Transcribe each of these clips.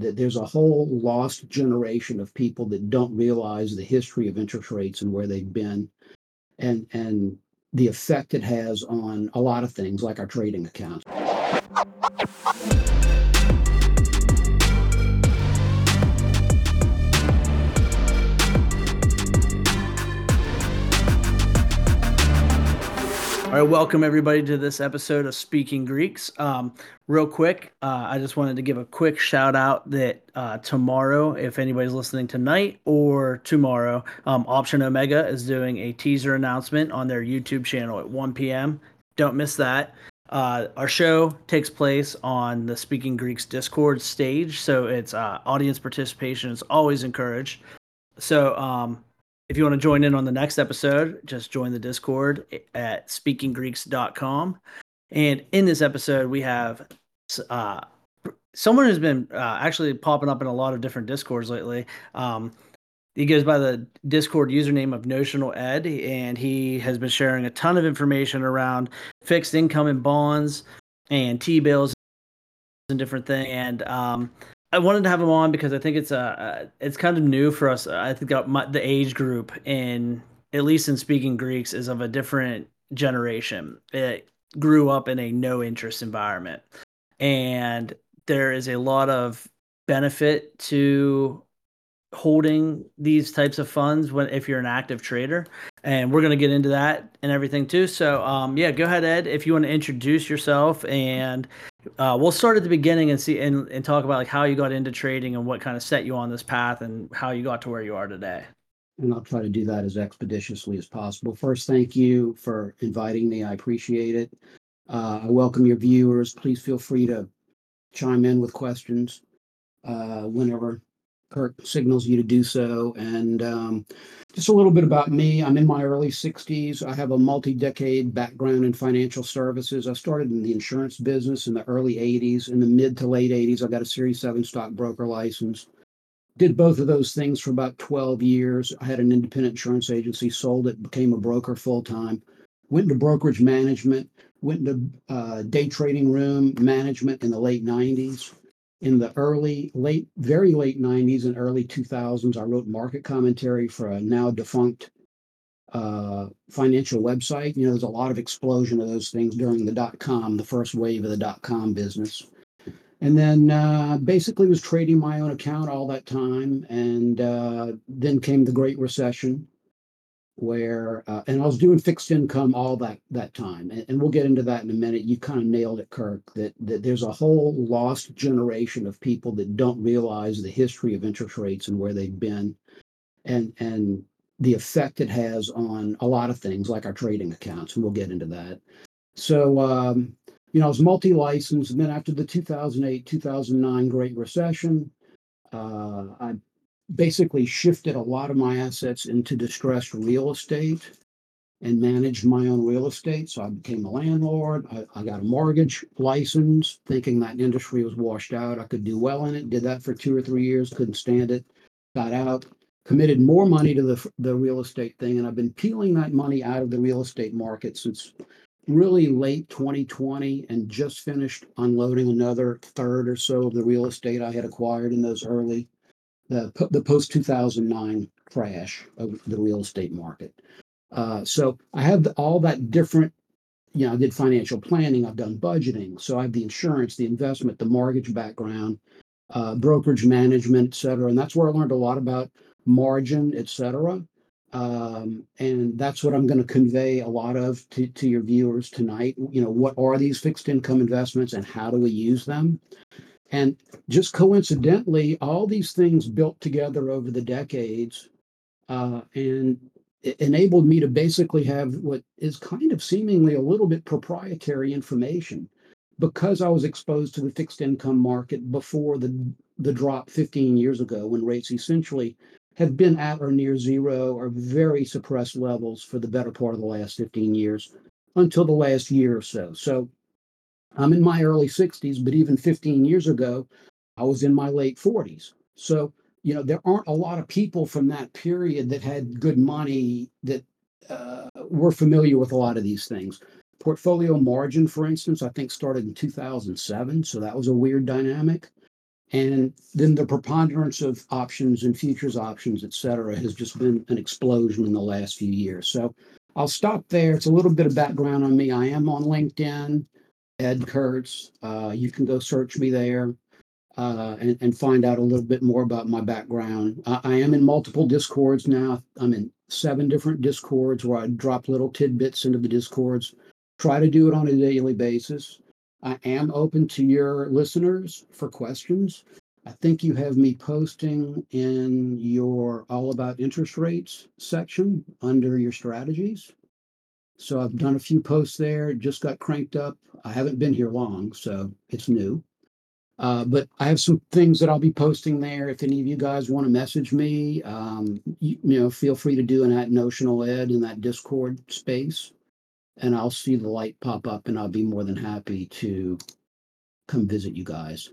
that there's a whole lost generation of people that don't realize the history of interest rates and where they've been and and the effect it has on a lot of things like our trading accounts. All right, welcome everybody to this episode of Speaking Greeks. Um, real quick, uh, I just wanted to give a quick shout out that uh, tomorrow, if anybody's listening tonight or tomorrow, um, Option Omega is doing a teaser announcement on their YouTube channel at 1 p.m. Don't miss that. Uh, our show takes place on the Speaking Greeks Discord stage, so it's uh, audience participation is always encouraged. So um, if you want to join in on the next episode, just join the Discord at speakinggreeks.com. And in this episode, we have uh, someone who's been uh, actually popping up in a lot of different Discords lately. Um, he goes by the Discord username of Notional Ed, and he has been sharing a ton of information around fixed income and bonds and T bills and different things. And um, I wanted to have him on because I think it's uh, uh, it's kind of new for us. I think the age group in at least in speaking Greeks is of a different generation. It grew up in a no interest environment, and there is a lot of benefit to holding these types of funds when if you're an active trader. And we're going to get into that and everything too. So um yeah go ahead ed if you want to introduce yourself and uh, we'll start at the beginning and see and, and talk about like how you got into trading and what kind of set you on this path and how you got to where you are today. And i'll try to do that as expeditiously as possible. First thank you for inviting me. I appreciate it. Uh, i welcome your viewers. Please feel free to chime in with questions uh, whenever Kirk signals you to do so. And um, just a little bit about me. I'm in my early 60s. I have a multi decade background in financial services. I started in the insurance business in the early 80s. In the mid to late 80s, I got a Series 7 stockbroker license. Did both of those things for about 12 years. I had an independent insurance agency, sold it, became a broker full time. Went into brokerage management, went into uh, day trading room management in the late 90s in the early, late, very late 90s and early 2000s, I wrote market commentary for a now defunct uh, financial website. You know, there's a lot of explosion of those things during the dot com, the first wave of the dot com business. And then uh, basically was trading my own account all that time. And uh, then came the Great Recession where uh, and I was doing fixed income all that that time, and, and, we'll get into that in a minute. You kind of nailed it, Kirk. That that there's a whole lost generation of people that don't realize the history of interest rates and where they've been, and and the effect it has on a lot of things like our trading accounts, and we'll get into that. So. Um, you know, I was multi-licensed, and then after the 2008, 2009 Great Recession, uh, I basically shifted a lot of my assets into distressed real estate and managed my own real estate. So I became a landlord. I, I, got a mortgage license, thinking that industry was washed out. I could do well in it. Did that for two or three years, couldn't stand it. Got out, committed more money to the, the real estate thing. And I've been peeling that money out of the real estate market since really late 2020 and just finished unloading another third or so of the real estate I had acquired in those early the, the post 2009 crash of the real estate market. Uh, so I have all that different, you know, I did financial planning, I've done budgeting. So I have the insurance, the investment, the mortgage background, uh, brokerage management, et cetera. And that's where I learned a lot about margin, et cetera. Um, and that's what I'm going to convey a lot of to, to your viewers tonight. You know, what are these fixed income investments and how do we use them? And just coincidentally, all these things built together over the decades uh, and it enabled me to basically have what is kind of seemingly a little bit proprietary information because I was exposed to the fixed income market before the, the drop 15 years ago when rates essentially have been at or near zero or very suppressed levels for the better part of the last 15 years until the last year or so. So I'm in my early 60s, but even 15 years ago, I was in my late 40s. So, you know, there aren't a lot of people from that period that had good money that uh, were familiar with a lot of these things. Portfolio margin, for instance, I think started in 2007. So that was a weird dynamic. And then the preponderance of options and futures options, et cetera, has just been an explosion in the last few years. So I'll stop there. It's a little bit of background on me. I am on LinkedIn, Ed Kurtz. Uh, you can go search me there uh, and, and find out a little bit more about my background. I, I am in multiple discords now. I'm in seven different discords where I drop little tidbits into the discords. Try to do it on a daily basis. I am open to your listeners for questions. I think you have me posting in your all about interest rates section under your strategies. So I've done a few posts there, just got cranked up. I haven't been here long, so it's new. Uh, but I have some things that I'll be posting there. If any of you guys want to message me, um, you, you know, feel free to do an at Notional Ed in that Discord space, and I'll see the light pop up, and I'll be more than happy to come visit you guys.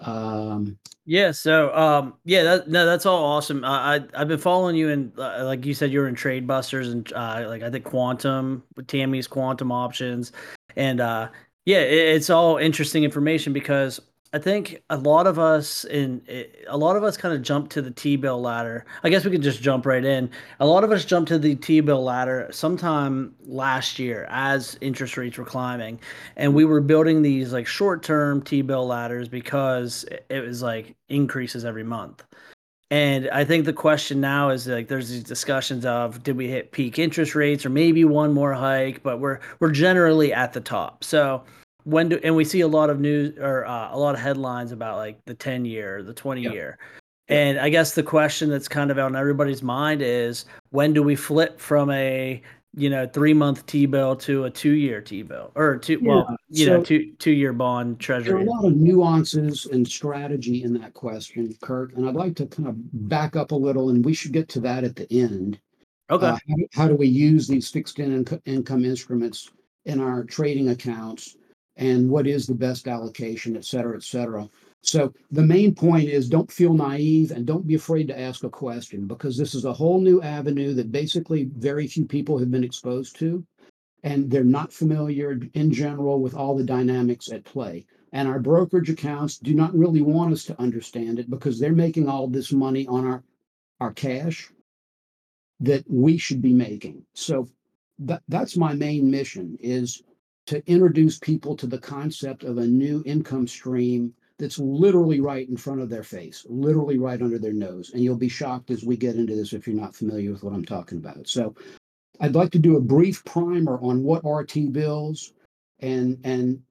Um, yeah. So, um, yeah, that, no, that's all awesome. I, I I've been following you, and uh, like you said, you're in Trade Busters, and uh, like I think Quantum with Tammy's Quantum Options, and uh, yeah, it, it's all interesting information because I think a lot of us in a lot of us kind of jump to the T-bill ladder. I guess we could just jump right in. A lot of us jumped to the T-bill ladder sometime last year as interest rates were climbing, and we were building these like short-term T-bill ladders because it was like increases every month. And I think the question now is like there's these discussions of did we hit peak interest rates or maybe one more hike, but we're we're generally at the top. So when do and we see a lot of news or uh, a lot of headlines about like the 10 year the 20 yep. year and i guess the question that's kind of on everybody's mind is when do we flip from a you know three month t-bill to a two year t-bill or two yeah. well you so know two two year bond treasury there are a lot of nuances and strategy in that question kirk and i'd like to kind of back up a little and we should get to that at the end okay uh, how, how, do we use these fixed in income instruments in our trading accounts and what is the best allocation, et cetera, et cetera. So the main point is don't feel naive and don't be afraid to ask a question because this is a whole new avenue that basically very few people have been exposed to. And they're not familiar in general with all the dynamics at play. And our brokerage accounts do not really want us to understand it because they're making all this money on our, our cash that we should be making. So that, that's my main mission is to introduce people to the concept of a new income stream that's literally right in front of their face, literally right under their nose. And you'll be shocked as we get into this if you're not familiar with what I'm talking about. So I'd like to do a brief primer on what are T-bills and and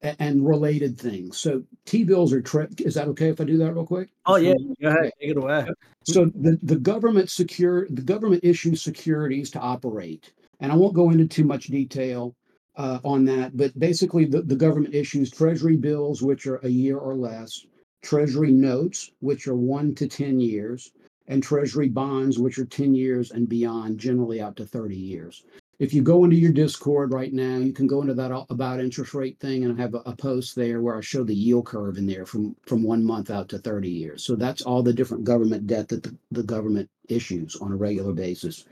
and related things. So T-bills are tri- is that okay if I do that real quick? Oh yeah, go ahead, take it away. So the, the government secure the government issues securities to operate. And I won't go into too much detail uh, on that, but basically the, the government issues treasury bills, which are a year or less, treasury notes, which are one to 10 years, and treasury bonds, which are 10 years and beyond, generally out to 30 years. If you go into your Discord right now, you can go into that about interest rate thing, and I have a, a post there where I show the yield curve in there from, from one month out to 30 years. So that's all the different government debt that the, the government issues on a regular basis.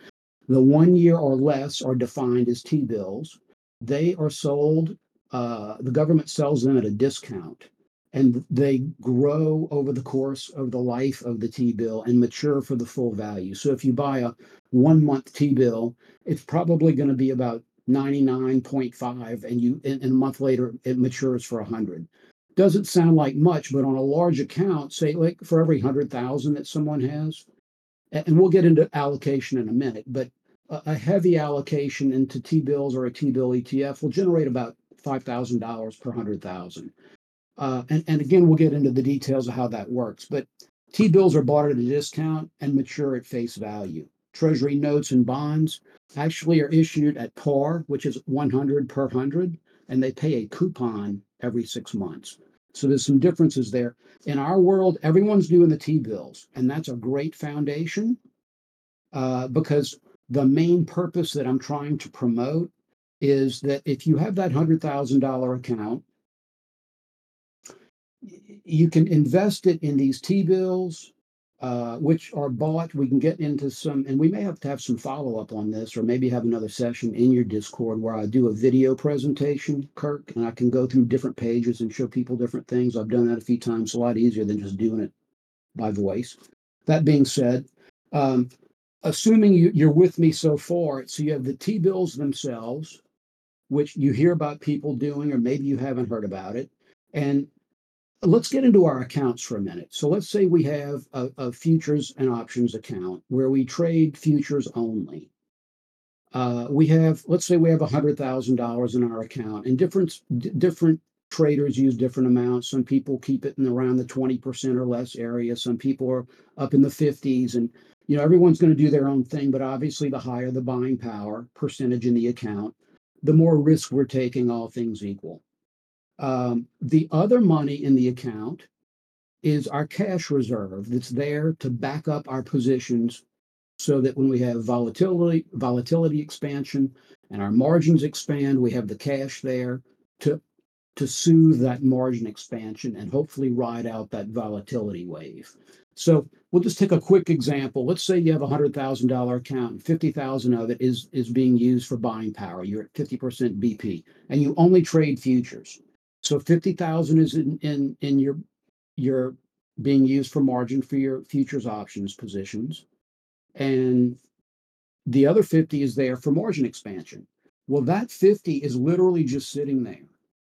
The one year or less are defined as T bills they are sold, uh, the government sells them at a discount and they grow over the course of the life of the T bill and mature for the full value. So if you buy a one month T bill, it's probably going to be about 99.5 and you and, a month later it matures for 100 doesn't sound like much but on a large account say like for every 100,000 that someone has and we'll get into allocation in a minute but a heavy allocation into T-bills or a T-bill ETF will generate about $5,000 per 100,000. Uh, and, and again, we'll get into the details of how that works. But T-bills are bought at a discount and mature at face value. Treasury notes and bonds actually are issued at par, which is 100 per 100, and they pay a coupon every six months. So there's some differences there. In our world, everyone's doing the T-bills, and that's a great foundation uh, because the main purpose that I'm trying to promote is that if you have that $100,000 account, you can invest it in these T bills uh, which are bought. We can get into some, and we may have to have some follow up on this, or maybe have another session in your Discord where I do a video presentation, Kirk, and I can go through different pages and show people different things. I've done that a few times, a lot easier than just doing it by voice. That being said, um, assuming you, you're with me so far, so you have the T bills themselves, which you hear about people doing, or maybe you haven't heard about it. And let's get into our accounts for a minute. So let's say we have a, a futures and options account where we trade futures only. Uh, we have, let's say we have a hundred thousand dollars in our account, and different d- different traders use different amounts. Some people keep it in around the twenty percent or less area. Some people are up in the fifties, and you know everyone's going to do their own thing. But obviously, the higher the buying power percentage in the account, the more risk we're taking, all things equal. Um, the other money in the account is our cash reserve that's there to back up our positions so that when we have volatility, volatility expansion and our margins expand, we have the cash there to to soothe that margin expansion and hopefully ride out that volatility wave. So we'll just take a quick example. Let's say you have a hundred thousand dollar account and fifty thousand of it is is being used for buying power. You're at fifty percent BP and you only trade futures. So fifty thousand is in, in, in your, your being used for margin for your futures options positions. And the other fifty is there for margin expansion. Well, that fifty is literally just sitting there.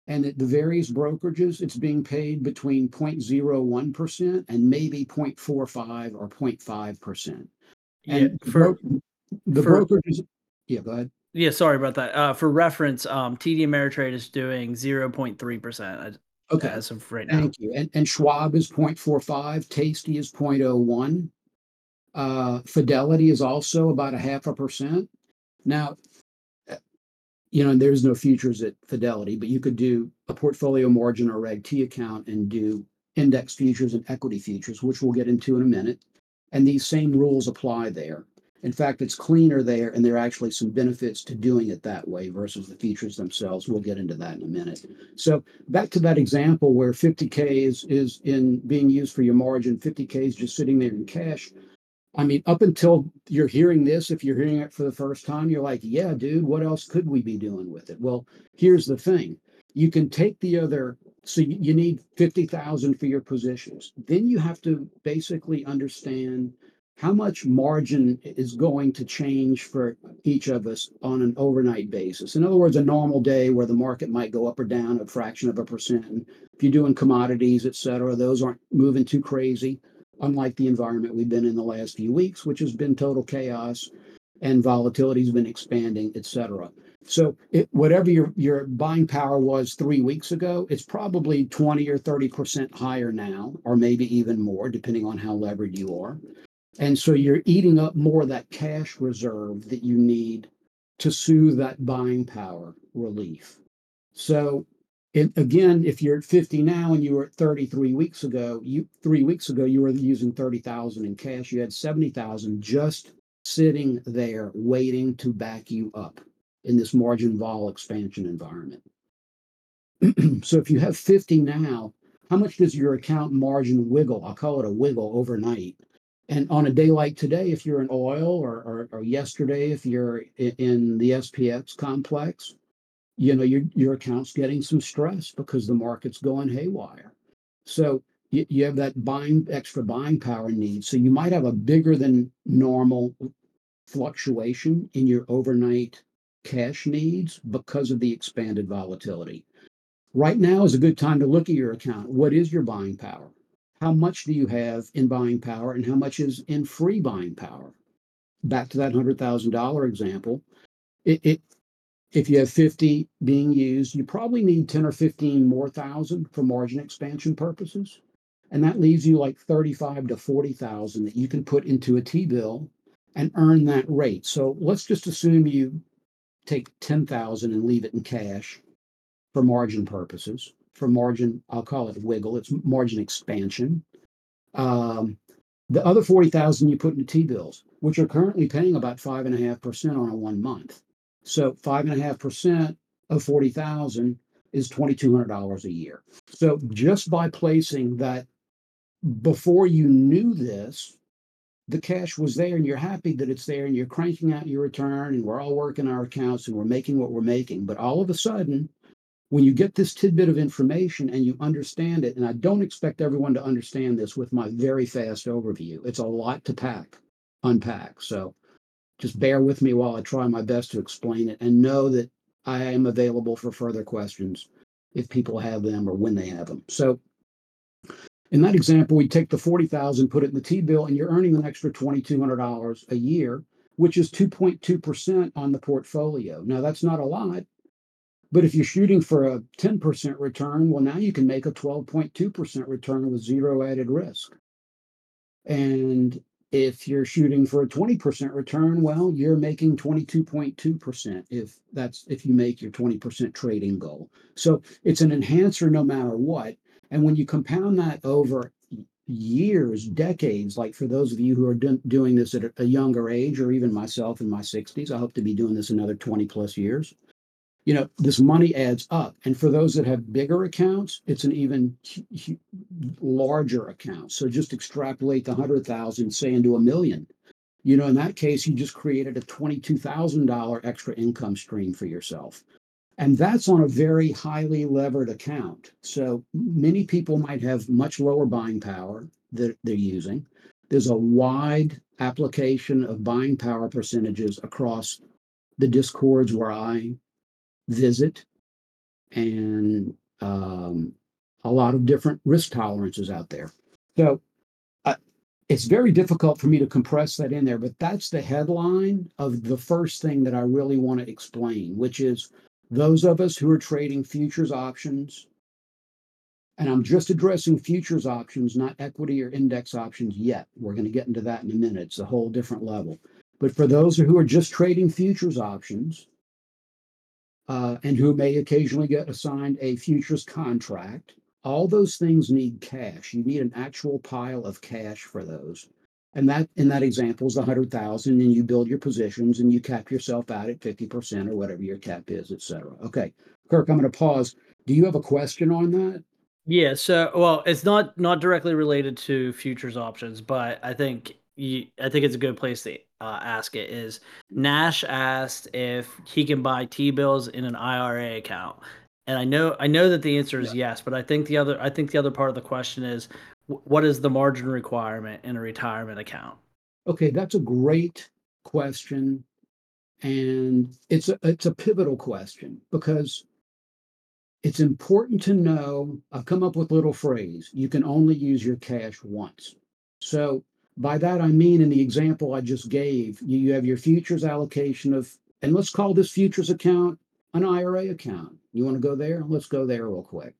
And at the various brokerages, it's being paid between 0.01% and maybe 0.45 or 0.5%. Yeah, And the for the for- brokerages, yeah, go ahead. yeah, sorry about that. Uh, for reference, um, TD Ameritrade is doing zero point three percent Okay. as of right now. Thank you. And, and Schwab is 0.45, Tasty is 0.01. Uh, Fidelity is also about a half a percent. Now, you know, there's no futures at Fidelity, but you could do a portfolio margin or Reg T account and do index futures and equity futures, which we'll get into in a minute. And these same rules apply there. In fact, it's cleaner there, and there are actually some benefits to doing it that way versus the futures themselves. We'll get into that in a minute. So back to that example where 50K is, is in being used for your margin, 50K is just sitting there in cash. I mean, up until you're hearing this, if you're hearing it for the first time, you're like, yeah, dude, what else could we be doing with it? Well, here's the thing. You can take the other, so you need 50,000 for your positions. Then you have to basically understand how much margin is going to change for each of us on an overnight basis. In other words, a normal day where the market might go up or down a fraction of a percent. If you're doing commodities, et cetera, those aren't moving too crazy, unlike the environment we've been in the last few weeks, which has been total chaos and volatility's been expanding, et cetera. So it, whatever your, your buying power was three weeks ago, it's probably 20 or 30% higher now, or maybe even more, depending on how levered you are. And so you're eating up more of that cash reserve that you need to soothe that buying power relief. So it, again, if you're at 50 now and you were at 33 weeks ago, you three weeks ago you were using 30,000 in cash. You had 70,000 just sitting there waiting to back you up in this margin vol expansion environment. so if you have 50 now, how much does your account margin wiggle? I'll call it a wiggle overnight. And on a day like today, if you're in oil or, or, or yesterday, if you're in the SPX complex, you know, your, your account's getting some stress because the market's going haywire. So you, you have that buying, extra buying power need. So you might have a bigger than normal fluctuation in your overnight cash needs because of the expanded volatility. Right now is a good time to look at your account. What is your buying power? How much do you have in buying power and how much is in free buying power? Back to that $100,000 example. It, it, if you have 50 being used, you probably need 10 or 15 more thousand for margin expansion purposes. And that leaves you like 35 to 40,000 that you can put into a T bill and earn that rate. So let's just assume you take 10,000 and leave it in cash for margin purposes. For margin, I'll call it wiggle, it's margin expansion. Um, the other 40,000 you put into T bills, which are currently paying about five and a half percent on a one month. So five and a half percent of 40,000 is $2,200 a year. So just by placing that before you knew this, the cash was there and you're happy that it's there and you're cranking out your return and we're all working our accounts and we're making what we're making. But all of a sudden, when you get this tidbit of information and you understand it, and I don't expect everyone to understand this with my very fast overview, it's a lot to pack, unpack. So just bear with me while I try my best to explain it and know that I am available for further questions if people have them or when they have them. So in that example, we take the 40,000, put it in the T-bill, and you're earning an extra $2,200 a year, which is 2.2% on the portfolio. Now, that's not a lot, but if you're shooting for a 10% return, well, now you can make a 12.2% return with zero added risk. And if you're shooting for a 20% return, well, you're making 22.2% if that's if you make your 20% trading goal. So it's an enhancer no matter what. And when you compound that over years, decades, like for those of you who are do- doing this at a, a younger age, or even myself in my 60s, I hope to be doing this another 20 plus years you know this money adds up. And for those that have bigger accounts it's an even larger account. So just extrapolate the 100000 say into a million. You know in that case you just created a $22000 extra income stream for yourself. And that's on a very highly levered account. So many people might have much lower buying power that they're using. There's a wide application of buying power percentages across the discords where i visit and um, a lot of different risk tolerances out there. So uh, it's very difficult for me to compress that in there, but that's the headline of the first thing that I really want to explain, which is those of us who are trading futures options. And I'm just addressing futures options, not equity or index options yet. We're going to get into that in a minute. It's a whole different level. But for those who are just trading futures options, uh, and who may occasionally get assigned a futures contract. All those things need cash. You need an actual pile of cash for those. And that in that example is a hundred thousand, and you build your positions and you cap yourself out at 50% or whatever your cap is, et cetera. Okay. Kirk, I'm going to pause. Do you have a question on that? Yeah, so well, it's not not directly related to futures options, but I think you, I think it's a good place to uh, ask it is Nash asked if he can buy T bills in an IRA account, and I know I know that the answer is yeah. yes, but I think the other I think the other part of the question is what is the margin requirement in a retirement account? Okay, that's a great question, and it's a it's a pivotal question because it's important to know. I've come up with a little phrase: you can only use your cash once. So by that, I mean, in the example I just gave, you, have your futures allocation of, and let's call this futures account an IRA account. You want to go there? Let's go there real quick.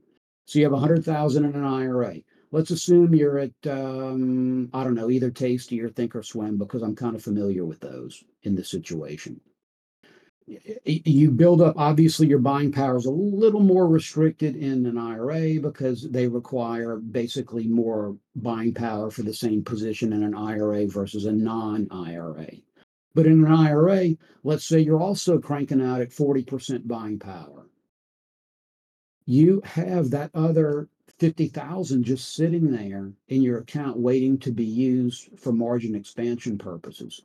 So you have a hundred thousand in an IRA. Let's assume you're at, um, I don't know, either Tasty or Think or Swim because I'm kind of familiar with those in this situation you build up obviously your buying power is a little more restricted in an IRA because they require basically more buying power for the same position in an IRA versus a non-IRA. But in an IRA, let's say you're also cranking out at 40% buying power. You have that other 50,000 just sitting there in your account waiting to be used for margin expansion purposes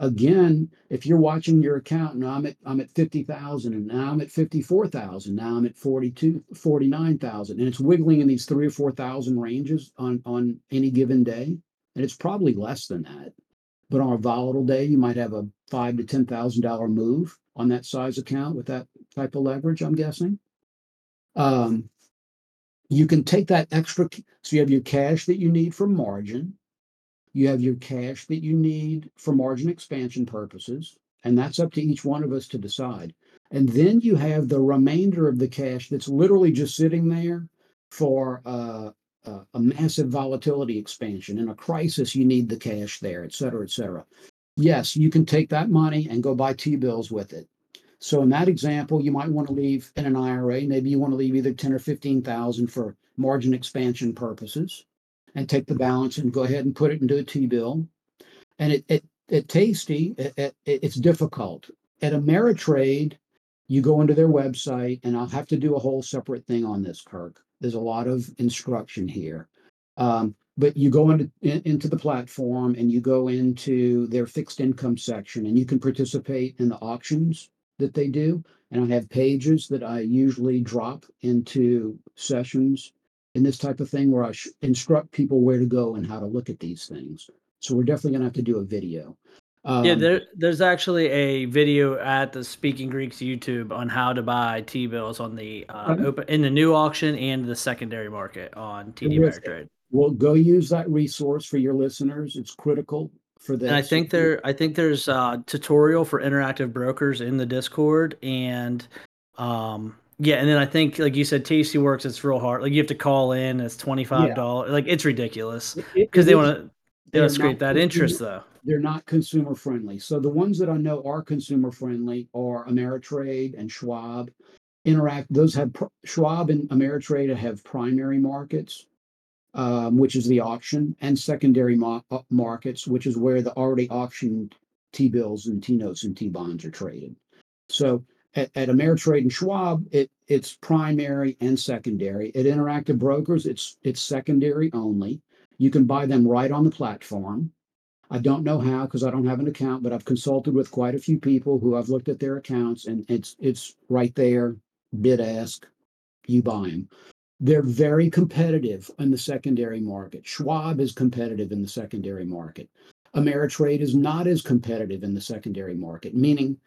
again, if you're watching your account, now I'm at I'm at 50,000 and now I'm at 54,000, now I'm at 42 49,000 and it's wiggling in these 3 or 4,000 ranges on on any given day and it's probably less than that. But on a volatile day, you might have a 5 to 10,000 dollar move on that size account with that type of leverage, I'm guessing. Um you can take that extra so you have your cash that you need for margin you have your cash that you need for margin expansion purposes, and that's up to each one of us to decide. And then you have the remainder of the cash that's literally just sitting there for uh, uh, a massive volatility expansion. In a crisis, you need the cash there, et cetera, et cetera. Yes, you can take that money and go buy T bills with it. So in that example, you might want to leave in an IRA. Maybe you want to leave either 10 or 15,000 for margin expansion purposes and take the balance and go ahead and put it into a T-bill. And it, it, it tasty, it, it, it's difficult. At Ameritrade, you go into their website, and I'll have to do a whole separate thing on this, Kirk. There's a lot of instruction here. Um, but you go into in, into the platform and you go into their fixed income section and you can participate in the auctions that they do. And I have pages that I usually drop into sessions in this type of thing where I sh- instruct people where to go and how to look at these things. So we're definitely going to have to do a video. yeah, Um, there there's actually a video at the Speaking Greeks YouTube on how to buy T bills on the uh, Okay. open in the new auction and the secondary market on TD. Ameritrade. Well, go use that resource for your listeners. It's critical for this. And I think there, I think there's a tutorial for interactive brokers in the Discord, and um, yeah, and then I think, like you said, Tasty Works. It's real hard. Like you have to call in. It's twenty five dollars. Like it's ridiculous because it they want to they want to scrape that interest though. They're not consumer friendly. So the ones that I know are consumer friendly are Ameritrade and Schwab. Interact. Those have Schwab and Ameritrade have primary markets, um, which is the auction, and secondary mar- uh, markets, which is where the already auctioned T bills and T notes and T bonds are traded. So at, at Ameritrade and Schwab, it it's primary and secondary. At Interactive Brokers, it's it's secondary only. You can buy them right on the platform. I don't know how because I don't have an account, but I've consulted with quite a few people who I've looked at their accounts, and it's it's right there, bid ask, you buy them. They're very competitive in the secondary market. Schwab is competitive in the secondary market. Ameritrade is not as competitive in the secondary market, meaning,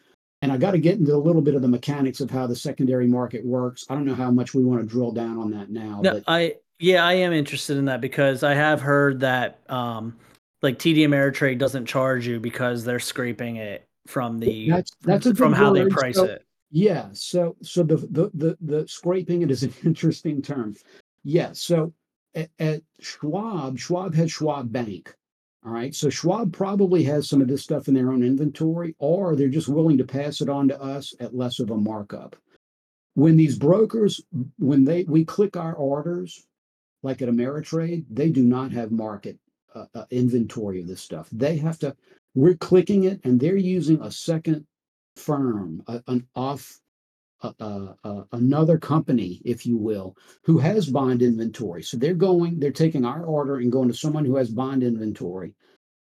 and I got to get into a little bit of the mechanics of how the secondary market works. I don't know how much we want to drill down on that now, No, but I yeah, I am interested in that because I have heard that um, like TD Ameritrade doesn't charge you because they're scraping it from the that's that's from good how they price So- it. Yeah, so so the the the, the scraping it is an interesting term. Yeah, so at, at Schwab, Schwab has Schwab Bank. All right, so Schwab probably has some of this stuff in their own inventory, or they're just willing to pass it on to us at less of a markup. When these brokers, when they we click our orders, like at Ameritrade, they do not have market uh, uh, inventory of this stuff. They have to. We're clicking it, and they're using a second firm, a- an off, another company, if you will, who has bond inventory. So they're going, they're taking our order and going to someone who has bond inventory.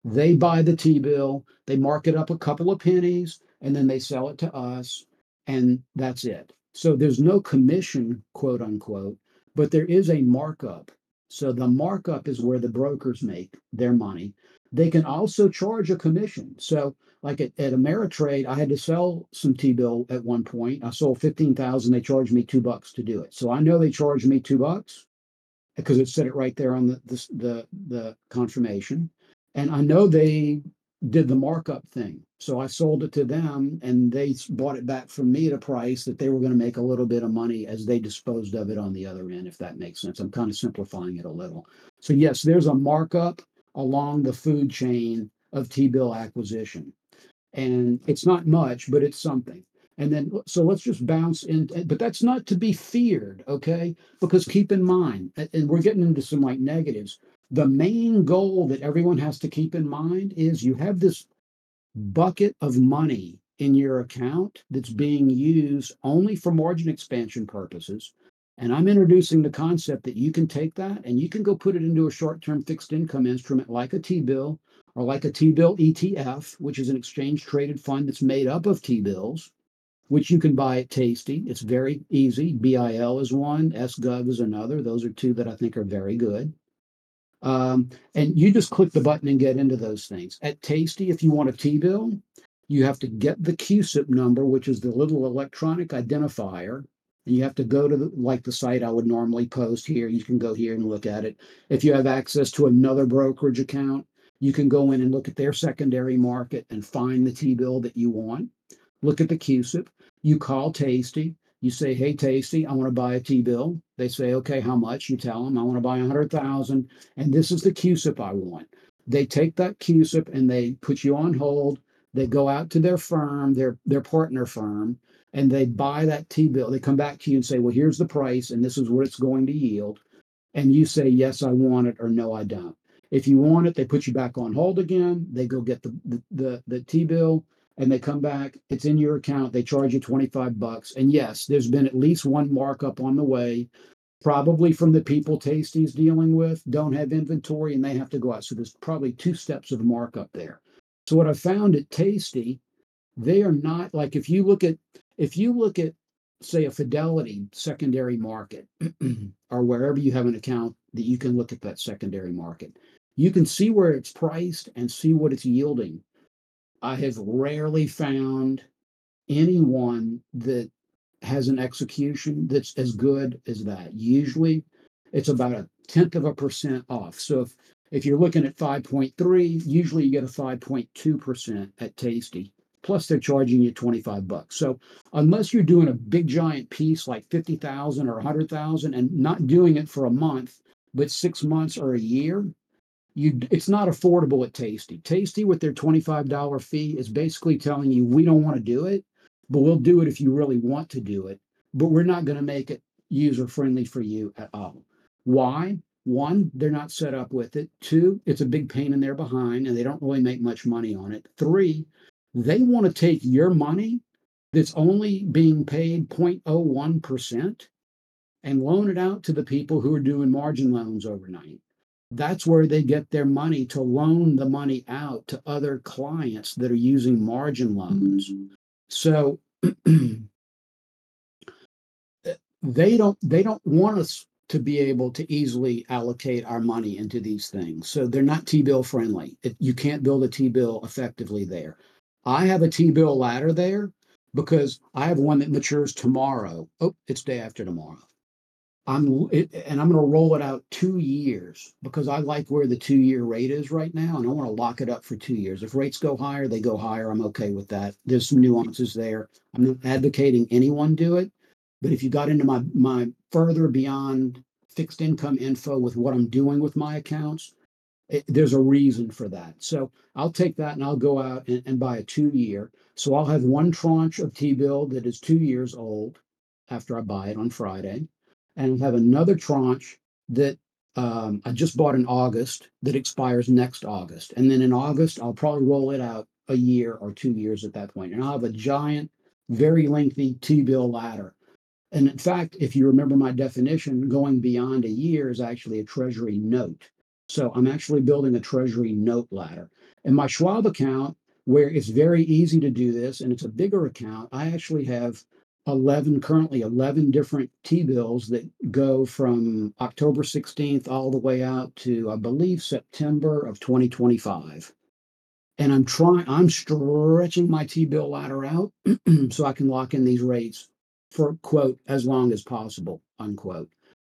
They buy the T bill, they mark it up a couple of pennies, and then they sell it to us, and that's it. So there's no commission, quote unquote, but there is a markup. So the markup is where the brokers make their money. They can also charge a commission. So like at, at Ameritrade, I had to sell some T-bill at one point. I sold 15,000. They charged me two bucks to do it. So I know they charged me two bucks because it said it right there on the, the, the, the confirmation. And I know they did the markup thing. So I sold it to them and they bought it back from me at a price that they were going to make a little bit of money as they disposed of it on the other end, if that makes sense. I'm kind of simplifying it a little. So yes, there's a markup along the food chain of T-bill acquisition and it's not much, but it's something. And then, so let's just bounce in, but that's not to be feared, okay? Because keep in mind, and we're getting into some like negatives. The main goal that everyone has to keep in mind is you have this bucket of money in your account that's being used only for margin expansion purposes. And I'm introducing the concept that you can take that and you can go put it into a short term fixed income instrument like a T bill or like a T bill ETF, which is an exchange traded fund that's made up of T bills, which you can buy at Tasty. It's very easy. BIL is one, SGov is another. Those are two that I think are very good. Um, and you just click the button and get into those things. At Tasty, if you want a T bill, you have to get the CUSIP number, which is the little electronic identifier. You have to go to the, like the site I would normally post here. You can go here and look at it. If you have access to another brokerage account, you can go in and look at their secondary market and find the T bill that you want. Look at the CUSIP. You call Tasty. You say, "Hey, Tasty, I want to buy a T bill." They say, "Okay, how much?" You tell them, "I want to buy a hundred thousand, and this is the CUSIP I want." They take that CUSIP and they put you on hold. They go out to their firm, their their partner firm, and they buy that T bill. They come back to you and say, "Well, here's the price, and this is what it's going to yield." And you say, "Yes, I want it," or "No, I don't." If you want it, they put you back on hold again. They go get the the the, the T bill and they come back. It's in your account. They charge you 25 bucks. And yes, there's been at least one markup on the way. probably from the people Tasty's dealing with, don't have inventory and they have to go out. So there's probably two steps of markup there. So what I found at Tasty, they are not like if you look at if you look at say a Fidelity secondary market or wherever you have an account that you can look at that secondary market, you can see where it's priced and see what it's yielding. I have rarely found anyone that has an execution that's as good as that. Usually it's about a tenth of a percent off. So if, if you're looking at 5.3, usually you get a 5.2% at Tasty. Plus they're charging you 25 bucks. So unless you're doing a big giant piece like 50,000 or 100,000 and not doing it for a month, but 6 months or a year, you it's not affordable at Tasty. Tasty with their $25 fee is basically telling you we don't want to do it but we'll do it if you really want to do it. But we're not going to make it user friendly for you at all. Why? One, they're not set up with it. Two, it's a big pain in their behind and they don't really make much money on it. Three, they want to take your money that's only being paid 0.01% and loan it out to the people who are doing margin loans overnight. That's where they get their money to loan the money out to other clients that are using margin loans. So they don't they don't want us to be able to easily allocate our money into these things. So they're not T-bill friendly. It, you can't build a T-bill effectively there. I have a T-bill ladder there because I have one that matures tomorrow. Oh, it's day after tomorrow. I'm it, and I'm going to roll it out two years because I like where the two year rate is right now, and I want to lock it up for two years. If rates go higher, they go higher. I'm okay with that. There's some nuances there. I'm not advocating anyone do it, but if you got into my my further beyond fixed income info with what I'm doing with my accounts, it, there's a reason for that. So I'll take that and I'll go out and, and buy a two year. So I'll have one tranche of T bill that is two years old after I buy it on Friday and have another tranche that um, I just bought in August that expires next August. And then in August, I'll probably roll it out a year or two years at that point. And I'll have a giant, very lengthy T bill ladder. And in fact, if you remember my definition, going beyond a year is actually a treasury note. So I'm actually building a treasury note ladder. And my Schwab account, where it's very easy to do this and it's a bigger account, I actually have 11 currently 11 different T-bills that go from October 16th all the way out to I believe September of 2025. And I'm trying I'm stretching my T-bill ladder out so I can lock in these rates for quote as long as possible unquote.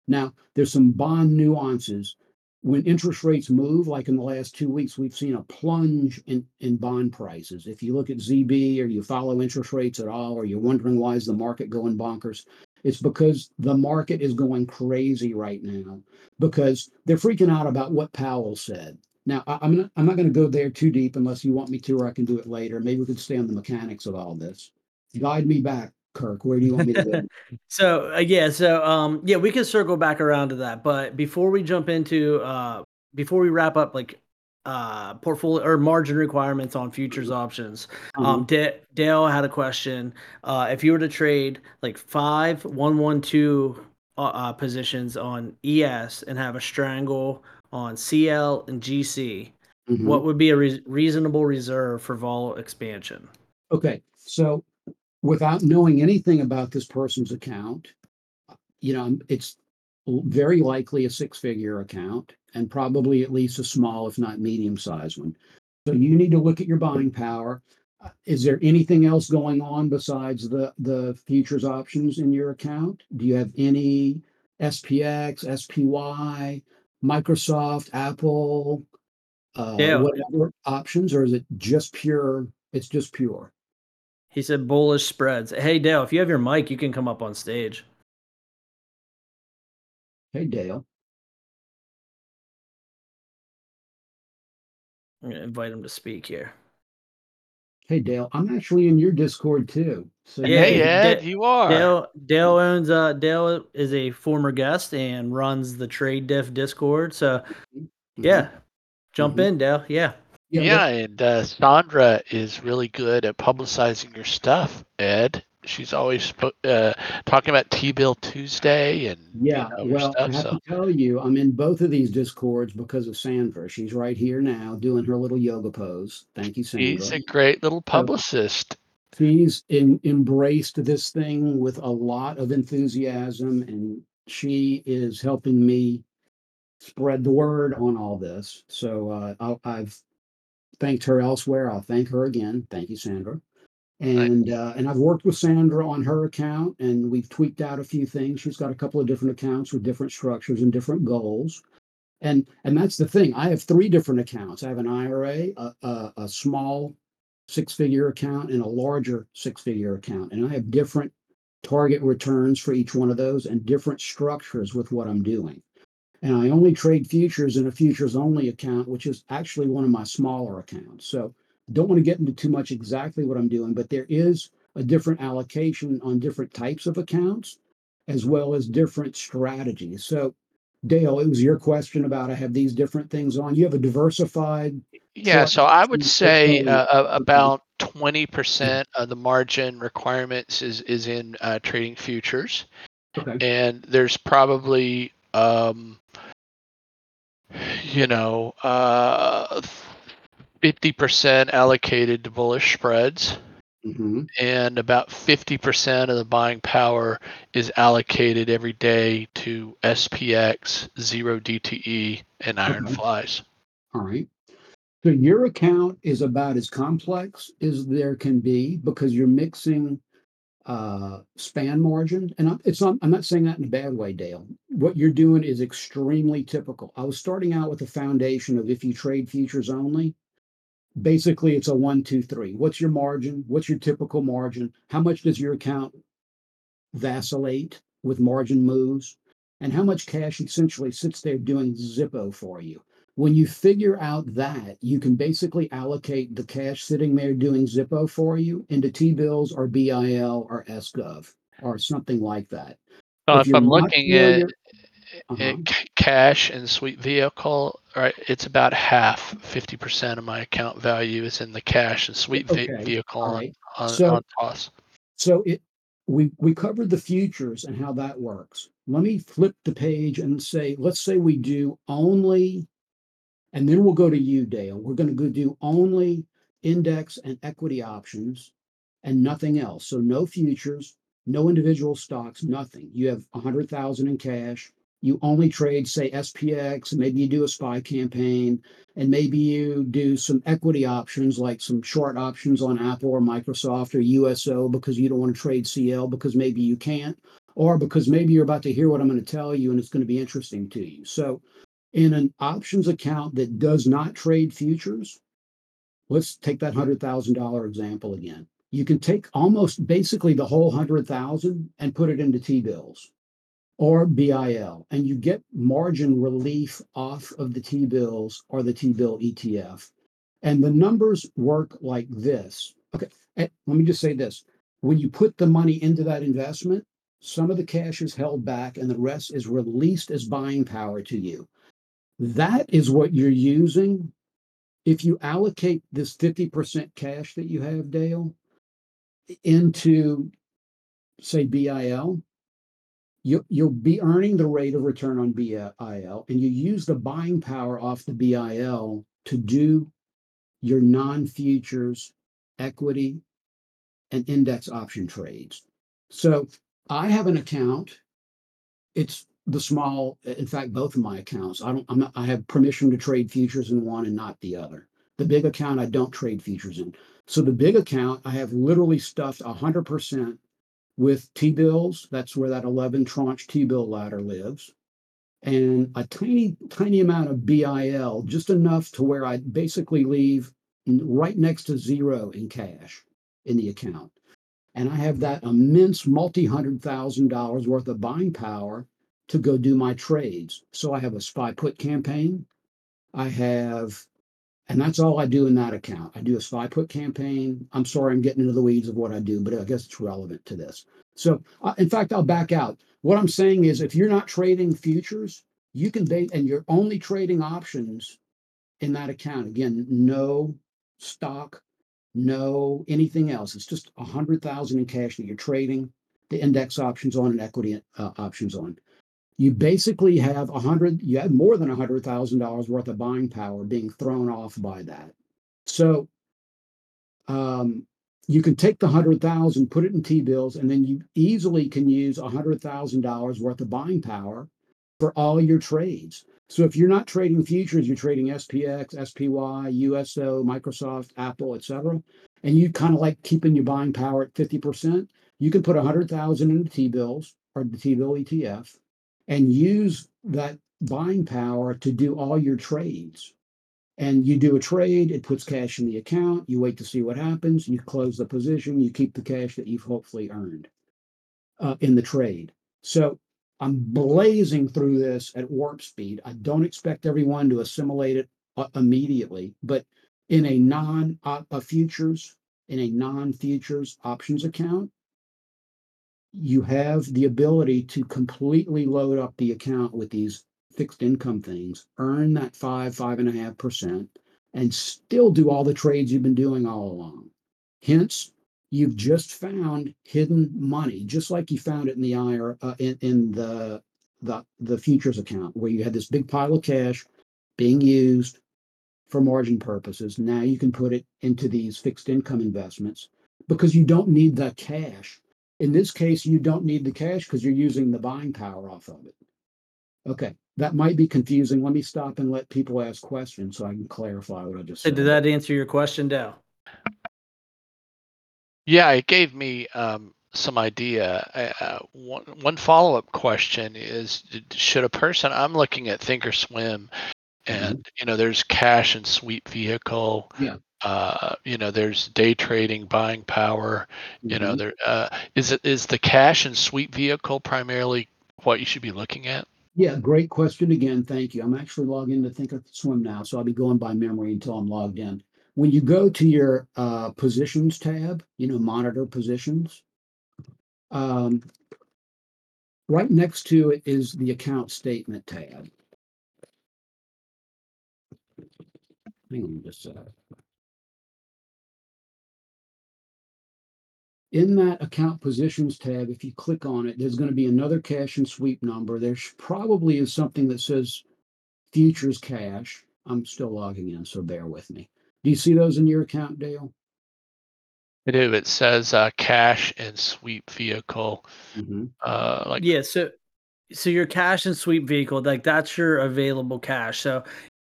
Now, there's some bond nuances when interest rates move, like in the last two weeks, we've seen a plunge in, in bond prices. If you look at ZB or you follow interest rates at all, or you're wondering why is the market going bonkers, it's because the market is going crazy right now because they're freaking out about what Powell said. Now, I, am not, I'm not going to go there too deep unless you want me to, or I can do it later. Maybe we could stay on the mechanics of all this. Guide me back, Kirk, where do you want me to go? so uh, yeah, so um, yeah, we can circle back around to that. But before we jump into uh, before we wrap up, like uh, portfolio or margin requirements on futures options, um, uh-huh. D- Dale had a question. Uh, if you were to trade like five one one two uh, uh positions on ES and have a strangle on CL and GC, mm-hmm. what would be a re- reasonable reserve for vol expansion? Okay, so without knowing anything about this person's account, you know, it's very likely a six figure account and probably at least a small, if not medium sized one. So you need to look at your buying power. Uh, is there anything else going on besides the, the futures options in your account? Do you have any SPX, SPY, Microsoft, Apple, uh, yeah. whatever options, or is it just pure? It's just pure. He said bullish spreads. Hey Dale, if you have your mic, you can come up on stage. Hey Dale. I'm gonna invite him to speak here. Hey Dale, I'm actually in your Discord too. So yeah, hey Ed, D- you are. Dale Dale owns uh Dale is a former guest and runs the Trade Diff Discord. So mm-hmm. yeah, jump mm-hmm. in, Dale. Yeah. Yeah, yeah and uh, Sandra is really good at publicizing your stuff, Ed. she's always uh, talking about T-bill Tuesday and yeah. You know, well, stuff, I have so. to tell you, I'm in both of these discords because of Sandra. She's right here now doing her little yoga pose. Thank you, Sandra. She's a great little publicist. She's in, embraced this thing with a lot of enthusiasm, and she is helping me spread the word on all this. So uh, i have thanked her elsewhere. I'll thank her again. Thank you, Sandra. And uh, and I've worked with Sandra on her account, and we've tweaked out a few things. She's got a couple of different accounts with different structures and different goals. And and that's the thing. I have three different accounts. I have an IRA, a, a, a small six-figure account, and a larger six-figure account. And I have different target returns for each one of those and different structures with what I'm doing. And I only trade futures in a futures only account, which is actually one of my smaller accounts. So don't want to get into too much exactly what I'm doing, but there is a different allocation on different types of accounts as well as different strategies. So Dale, it was your question about I have these different things on. You have a diversified. Yeah, so I would say uh, uh about 20% of the margin requirements is is in uh, trading futures. Okay. And there's probably um, you know, uh, 50% allocated to bullish spreads. Mm-hmm. And about 50% of the buying power is allocated every day to SPX, zero DTE, and iron okay. flies. All right. So your account is about as complex as there can be because you're mixing uh, span margin. And I'm, it's not, I'm not saying that in a bad way, Dale. What you're doing is extremely typical. I was starting out with a foundation of if you trade futures only, basically it's a one, two, three. What's your margin? What's your typical margin? How much does your account vacillate with margin moves? And how much cash essentially sits there doing Zippo for you? When you figure out that, you can basically allocate the cash sitting there doing Zippo for you into T bills or BIL or SGov or something like that. So if, if I'm looking familiar, at, uh-huh. at cash and sweep vehicle, right, it's about half, 50% of my account value is in the cash and sweep okay. vehicle right. on, so, on TOS. So it, we, we covered the futures and how that works. Let me flip the page and say, let's say we do only and then we'll go to you, Dale. We're going to do only index and equity options and nothing else. So no futures, no individual stocks, nothing. You have a hundred thousand in cash. You only trade, say, SPX, maybe you do a SPY campaign, and maybe you do some equity options like some short options on Apple or Microsoft or USO because you don't want to trade CL because maybe you can't, or because maybe you're about to hear what I'm going to tell you and it's going to be interesting to you. So in an options account that does not trade futures, let's take that $100,000 example again. You can take almost basically the whole 100,000 and put it into T-bills or BIL and you get margin relief off of the T-bills or the T-bill ETF. And the numbers work like this. Okay, eh, let me just say this. When you put the money into that investment, some of the cash is held back and the rest is released as buying power to you. That is what you're using. If you allocate this 50% cash that you have, Dale, into, say, BIL, you, you'll be earning the rate of return on BIL, and you use the buying power off the BIL to do your non futures equity and index option trades. So I have an account. It's the small, in fact, both of my accounts, I don't, I'm not, I have permission to trade futures in one and not the other. The big account, I don't trade futures in. So the big account, I have literally stuffed 100% with T bills. That's where that 11 tranche T bill ladder lives. And a tiny, tiny amount of BIL, just enough to where I basically leave right next to zero in cash in the account. And I have that immense multi hundred thousand dollars worth of buying power to go do my trades. So I have a SPY put campaign. I have, and that's all I do in that account. I do a SPY put campaign. I'm sorry, I'm getting into the weeds of what I do, but I guess it's relevant to this. So, uh, in fact, I'll back out. What I'm saying is, if you're not trading futures, you can date, and you're only trading options in that account. Again, no stock, no anything else. It's just a hundred thousand in cash that you're trading the index options on and equity uh, options on. You basically have a hundred, you have more than a hundred thousand dollars worth of buying power being thrown off by that. So um, you can take the hundred thousand, put it in T bills, and then you easily can use a hundred thousand dollars worth of buying power for all your trades. So if you're not trading futures, you're trading SPX, SPY, USO, Microsoft, Apple, etc., and you kind of like keeping your buying power at 50%, you can put a hundred thousand into T bills or the T bill ETF and use that buying power to do all your trades and you do a trade, it puts cash in the account, you wait to see what happens, you close the position, you keep the cash that you've hopefully earned uh, in the trade. So I'm blazing through this at warp speed. I don't expect everyone to assimilate it uh, immediately, but in a non uh, futures, in a non futures options account, you have the ability to completely load up the account with these fixed income things, earn that five, five and a half percent, and still do all the trades you've been doing all along. Hence, you've just found hidden money, just like you found it in the IRA uh, in, in the the the futures account, where you had this big pile of cash being used for margin purposes. Now you can put it into these fixed income investments because you don't need the cash. In this case, you don't need the cash because you're using the buying power off of it. Okay that might be confusing. Let me stop and let people ask questions so I can clarify what I just So said. did that answer your question, Dale? Yeah, it gave me um, some idea. Uh, one one follow up question is: Should a person? I'm looking at Thinkorswim, and you know, there's cash and sweep vehicle. Yeah. Uh, you know, there's day trading, buying power. You know, Mhm. there uh, is it is the cash and sweep vehicle primarily what you should be looking at? Yeah, great question again. Thank you. I'm actually logged in to Thinkorswim now, so I'll be going by memory until I'm logged in. When you go to your uh, positions tab, you know, monitor positions, um, right next to it is the account statement tab. Hang on just a sec. In that account positions tab, if you click on it, there's going to be another cash and sweep number. There probably is something that says futures cash. I'm still logging in, so bear with me. Do you see those in your account, Dale? I do. It says uh, cash and sweep vehicle. Mhm. Uh, like Yeah, so so your cash and sweep vehicle, like that's your available cash. So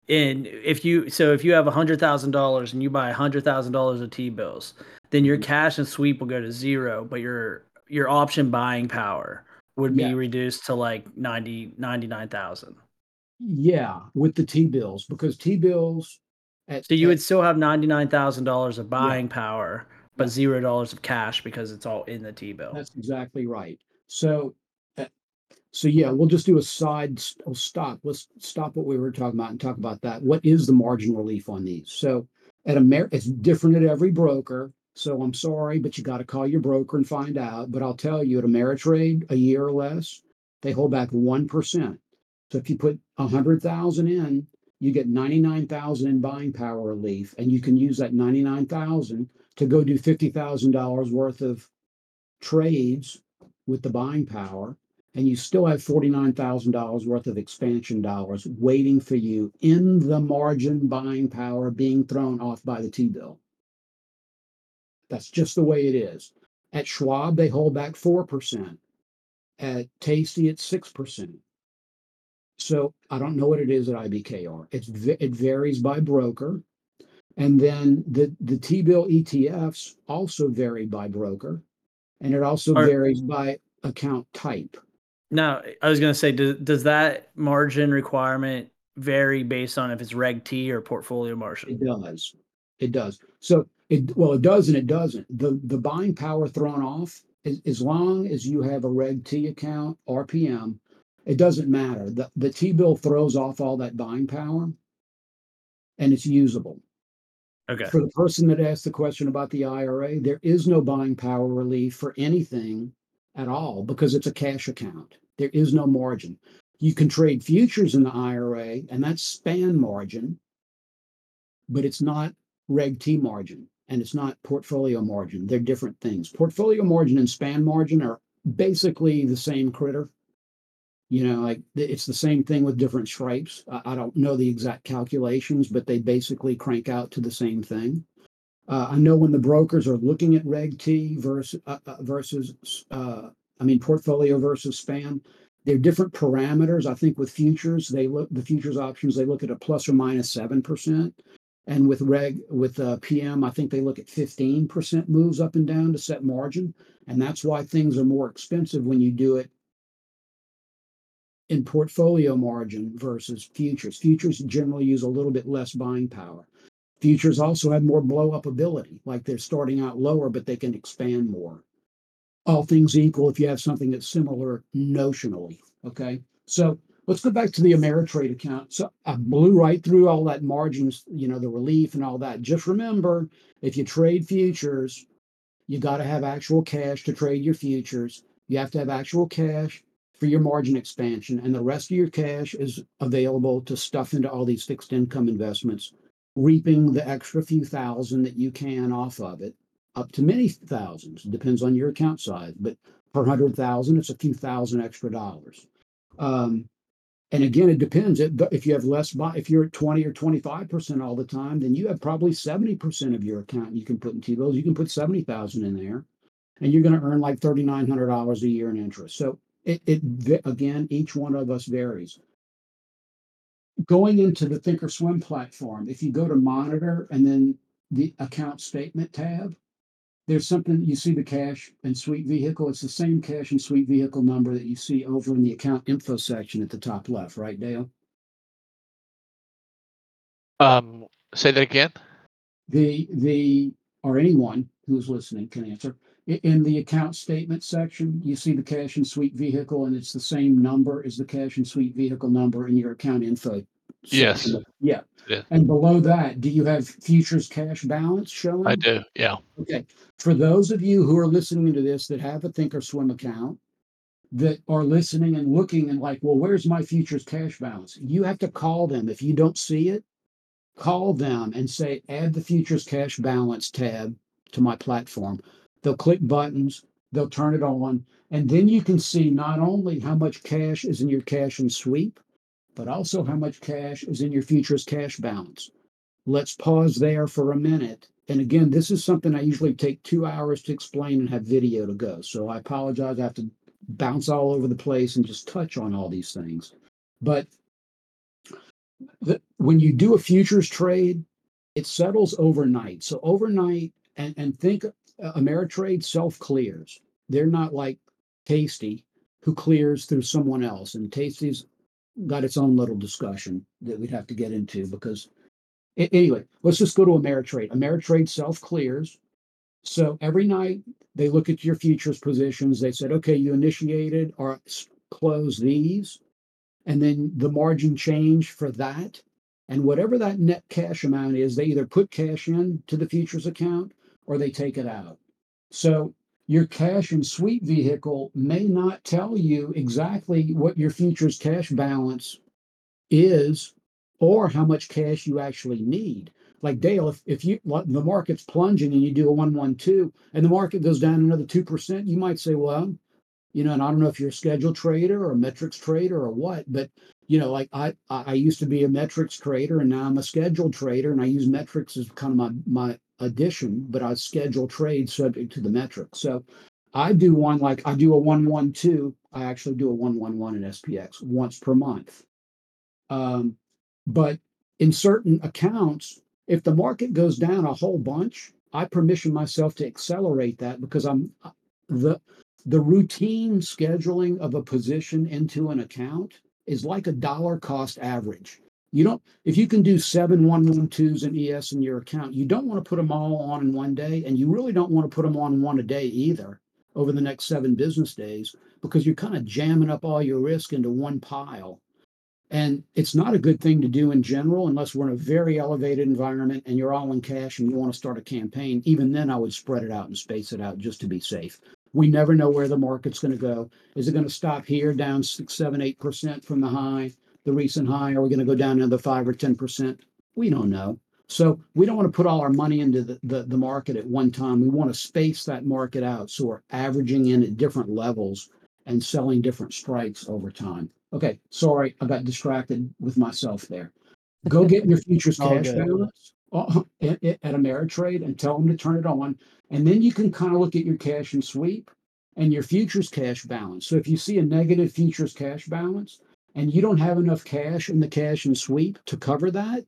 in if you so if you have a hundred thousand dollars and you buy a hundred thousand dollars of T bills, then your Mhm. cash and sweep will go to zero, but your your option buying power would be Yeah. reduced to like 90 99,000. Yeah, with the T bills because T bills. At, So you at- would still have $99,000 of buying power, but zero dollars of cash because it's all in the T bill. That's exactly right. So, so yeah, we'll just do a side oh, stop. Let's stop what we were talking about and talk about that. What is the margin relief on these? So, at Amer, it's different at every broker. So I'm sorry, but you got to call your broker and find out. But I'll tell you, at Ameritrade, a year or less, they hold back one percent. So if you put a hundred thousand in, you get ninety nine thousand in buying power relief, and you can use that ninety nine thousand to go do fifty thousand dollars worth of trades with the buying power, and you still have $49,000 worth of expansion dollars waiting for you in the margin buying power being thrown off by the T bill. That's just the way it is. At Schwab, they hold back 4%. At Tasty, it's 6%. So I don't know what it is at IBKR. It's it varies by broker. And then the, the T bill ETFs also vary by broker. And it also Are- varies by account type. Now, I was going to say, does, does that margin requirement vary based on if it's Reg T or portfolio margin? It does. It does. So it well, it does and it doesn't. The the buying power thrown off as, as long as you have a Reg T account, RPM, it doesn't matter. The the T bill throws off all that buying power and it's usable. Okay. For the person that asked the question about the IRA, there is no buying power relief for anything at all because it's a cash account. There is no margin. You can trade futures in the IRA, and that's span margin, but it's not Reg T margin. and it's not portfolio margin. They're different things. Portfolio margin and span margin are basically the same critter. You know, like it's the same thing with different stripes. I, don't know the exact calculations, but they basically crank out to the same thing. Uh, I know when the brokers are looking at Reg T versus uh, uh, versus, I mean, portfolio versus span, they're different parameters. I think with futures, they look the futures options they look at a plus or minus seven percent, and with reg with uh, PM, I think they look at fifteen percent moves up and down to set margin, and that's why things are more expensive when you do it in portfolio margin versus futures. Futures generally use a little bit less buying power. Futures also have more blow up ability, like they're starting out lower, but they can expand more. All things equal, if you have something that's similar notionally. Okay. So let's go back to the Ameritrade account. So I blew right through all that margins, you know, the relief and all that. Just remember if you trade futures, you got to have actual cash to trade your futures. You have to have actual cash for your margin expansion, and the rest of your cash is available to stuff into all these fixed income investments reaping the extra few thousand that you can off of it, up to many thousands. Depends on your account size, but per hundred thousand, it's a few thousand extra dollars. Um, and again, it depends. If you have less, if you're at 20 or 25% all the time, then you have probably 70% of your account you can put in T-bills. You can put 70,000 in there and you're going to earn like $3,900 a year in interest. So it, it, again, each one of us varies going into the thinkorswim platform if you go to monitor and then the account statement tab there's something you see the cash and sweep vehicle. It's the same cash and sweep vehicle number that you see over in the account info section at the top left right dale? Um say that again. The the or anyone who's listening can answer in the account statement section, you see the cash and sweep vehicle, and it's the same number as the cash and sweep vehicle number in your account info. Yes. section. Yeah. Yeah. And below that, do you have futures cash balance showing? I do. Yeah. Okay. For those of you who are listening to this that have a Thinkorswim account, that are listening and looking and like, well, where's my futures cash balance? You have to call them. If you don't see it, call them and say, add the futures cash balance tab to my platform. They'll click buttons, they'll turn it on, and then you can see not only how much cash is in your cash and sweep, but also how much cash is in your futures cash balance. Let's pause there for a minute. And again, this is something I usually take two hours to explain and have video to go. So I apologize. I have to bounce all over the place and just touch on all these things. But the, when you do a futures trade, it settles overnight. So overnight, and, and think Uh, Ameritrade self clears. They're not like Tasty, who clears through someone else. And Tasty's got its own little discussion that we'd have to get into because, anyway, let's just go to Ameritrade. Ameritrade self clears. So every night they look at your futures positions. They said, okay, you initiated or close these, and then the margin change for that. And whatever that net cash amount is, they either put cash in to the futures account or they take it out. So your cash and sweep vehicle may not tell you exactly what your futures cash balance is or how much cash you actually need. Like Dale, if, if you the market's plunging and you do a 112 and the market goes down another 2%, you might say, well, you know, and I don't know if you're a scheduled trader or a metrics trader or what, but you know, like I I used to be a metrics trader and now I'm a scheduled trader and I use metrics as kind of my my addition, but I schedule trades subject to the metrics. So I do one like I do a 112. I actually do a 111 in SPX once per month. Um, but in certain accounts, if the market goes down a whole bunch, I permission myself to accelerate that because I'm uh, the the routine scheduling of a position into an account is like a dollar cost average. You don't, if you can do seven one one twos and ES in your account, you don't want to put them all on in one day. And you really don't want to put them on one a day either over the next seven business days because you're kind of jamming up all your risk into one pile. And it's not a good thing to do in general unless we're in a very elevated environment and you're all in cash and you want to start a campaign. Even then, I would spread it out and space it out just to be safe. We never know where the market's going to go. Is it going to stop here down six, seven, eight percent from the high? The recent high? Are we going to go down another five or 10%? We don't know. So we don't want to put all our money into the, the, the market at one time. We want to space that market out. So we're averaging in at different levels and selling different strikes over time. Okay, sorry, I got distracted with myself there. Go get your futures cash good. balance uh, at at Ameritrade and tell them to turn it on. And then you can kind of look at your cash and sweep and your futures cash balance. So if you see a negative futures cash balance and you don't have enough cash in the cash and sweep to cover that,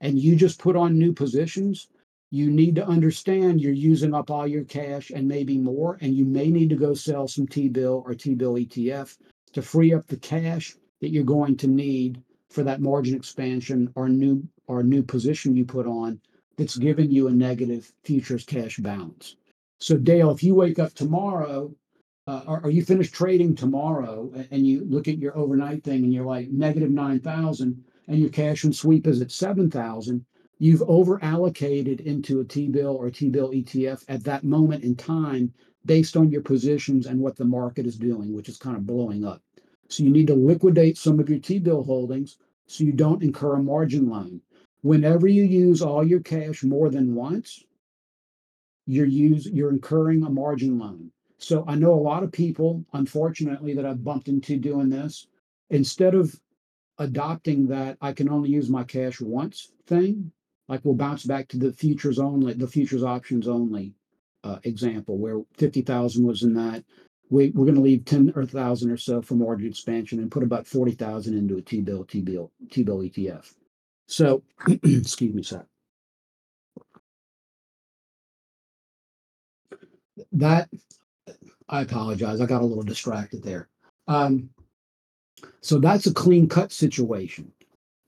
and you just put on new positions, you need to understand you're using up all your cash and maybe more, and you may need to go sell some T bill or T bill ETF to free up the cash that you're going to need for that margin expansion or new or new position you put on that's giving you a negative futures cash balance. So Dale, if you wake up tomorrow, uh, or you finish trading tomorrow and you look at your overnight thing and you're like negative 9,000 and your cash and sweep is at 7,000, you've over allocated into a T-bill or T-bill ETF at that moment in time based on your positions and what the market is doing, which is kind of blowing up. So you need to liquidate some of your T-bill holdings so you don't incur a margin loan. Whenever you use all your cash more than once, you're use you're incurring a margin loan. So I know a lot of people, unfortunately, that I've bumped into doing this. Instead of adopting that I can only use my cash once thing, like we'll bounce back to the futures only, the futures options only uh, example where 50,000 was in that. We, we're going to leave 10 or 1,000 or so for margin expansion and put about 40,000 into a T-bill, T-bill, T-bill ETF. So, excuse me, sir. That, I apologize. I got a little distracted there. Um, so that's a clean cut situation.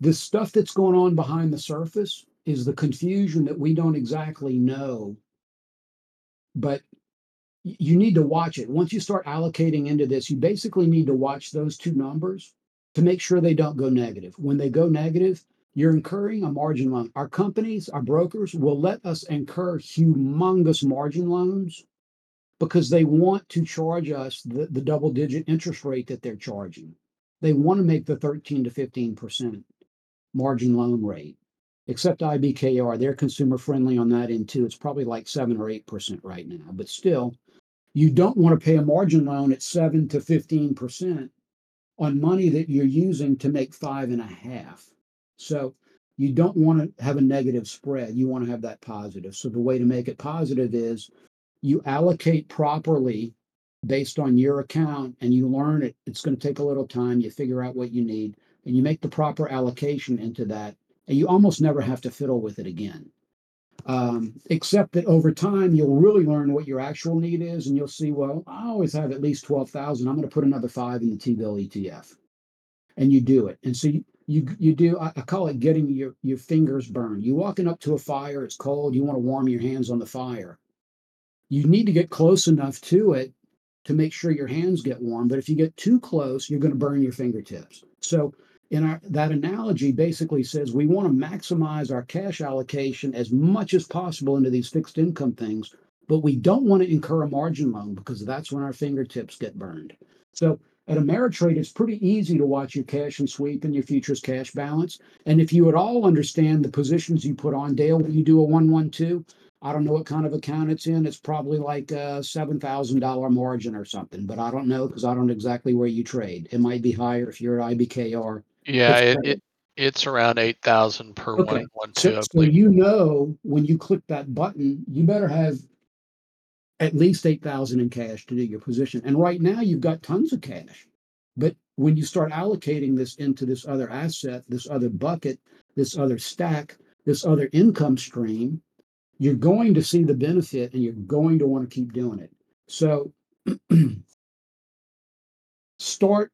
The stuff that's going on behind the surface is the confusion that we don't exactly know, but you need to watch it. Once you start allocating into this, you basically need to watch those two numbers to make sure they don't go negative. When they go negative, you're incurring a margin loan. Our companies, our brokers will let us incur humongous margin loans because they want to charge us the, the double digit interest rate that they're charging. They want to make the 13 to 15% margin loan rate. Except IBKR, they're consumer friendly on that end too. It's probably like 7 or 8% right now. But still, you don't want to pay a margin loan at 7 to 15% on money that you're using to make five and a half. So you don't want to have a negative spread. You want to have that positive. So the way to make it positive is you allocate properly based on your account and you learn it. It's going to take a little time. You figure out what you need and you make the proper allocation into that. And you almost never have to fiddle with it again. Um, except that over time, you'll really learn what your actual need is and you'll see, well, I always have at least 12,000. I'm going to put another five in the T bill ETF. And you do it. And so you, you, you do, I, I call it getting your, your fingers burned. You walking up to a fire, it's cold, you want to warm your hands on the fire. You need to get close enough to it to make sure your hands get warm. But if you get too close, you're going to burn your fingertips. So in our that analogy basically says we want to maximize our cash allocation as much as possible into these fixed income things, but we don't want to incur a margin loan because that's when our fingertips get burned. So at Ameritrade, it's pretty easy to watch your cash and sweep and your futures cash balance. And if you at all understand the positions you put on, Dale, when you do a one one two, I don't know what kind of account it's in. It's probably like a seven thousand dollar margin or something, but I don't know because I don't know exactly where you trade. It might be higher if you're at IBKR. Yeah, It's it, it it's around eight thousand per Okay, one one two. So, so you know when you click that button, you better have at least eight thousand in cash to do your position. And right now you've got tons of cash. But when you start allocating this into this other asset, this other bucket, this other stack, this other income stream, you're going to see the benefit and you're going to want to keep doing it. So start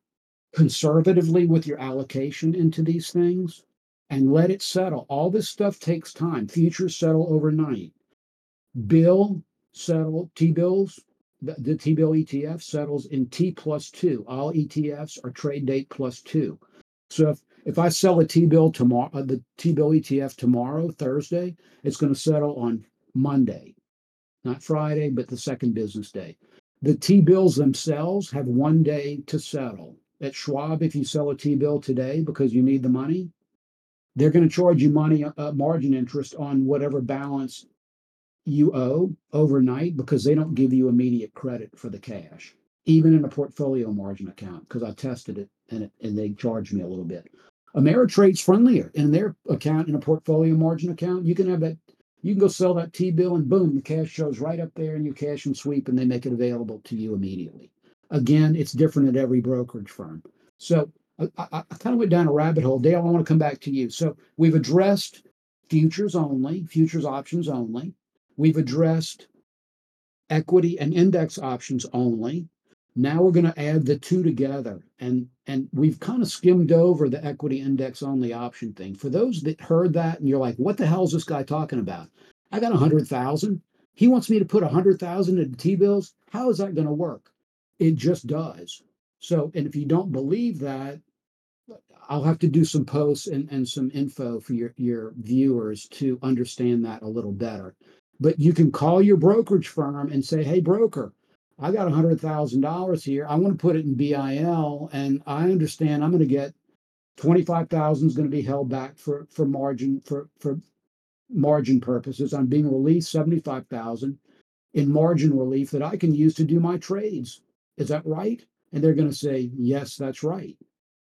conservatively with your allocation into these things and let it settle. All this stuff takes time. Futures settle overnight. Bill settle T bills. The, T bill ETF settles in T plus two. All ETFs are trade date plus two. So if, if I sell a T bill tomorrow, uh, the T bill ETF tomorrow, Thursday, it's going to settle on Monday, not Friday, but the second business day. The T bills themselves have one day to settle. At Schwab, if you sell a T bill today because you need the money, they're going to charge you money, uh, margin interest on whatever balance you owe overnight because they don't give you immediate credit for the cash, even in a portfolio margin account. Because I tested it and it, and they charged me a little bit. Ameritrade's friendlier in their account in a portfolio margin account. You can have that. You can go sell that T bill and boom, the cash shows right up there in your cash and sweep, and they make it available to you immediately. Again, it's different at every brokerage firm. So I, I, I kind of went down a rabbit hole. Dale, I want to come back to you. So we've addressed futures only, futures options only. We've addressed equity and index options only. Now we're going to add the two together, and and we've kind of skimmed over the equity index only option thing. For those that heard that and you're like, what the hell is this guy talking about? I got a hundred thousand. He wants me to put a hundred thousand into T bills. How is that going to work? It just does. So, and if you don't believe that, I'll have to do some posts and, and some info for your, your viewers to understand that a little better. But you can call your brokerage firm and say, hey, broker, I got a hundred thousand dollars here. I want to put it in BIL, and I understand I'm going to get twenty-five thousand is going to be held back for for margin for for margin purposes. I'm being released seventy-five thousand in margin relief that I can use to do my trades. Is that right? And they're going to say, yes, that's right.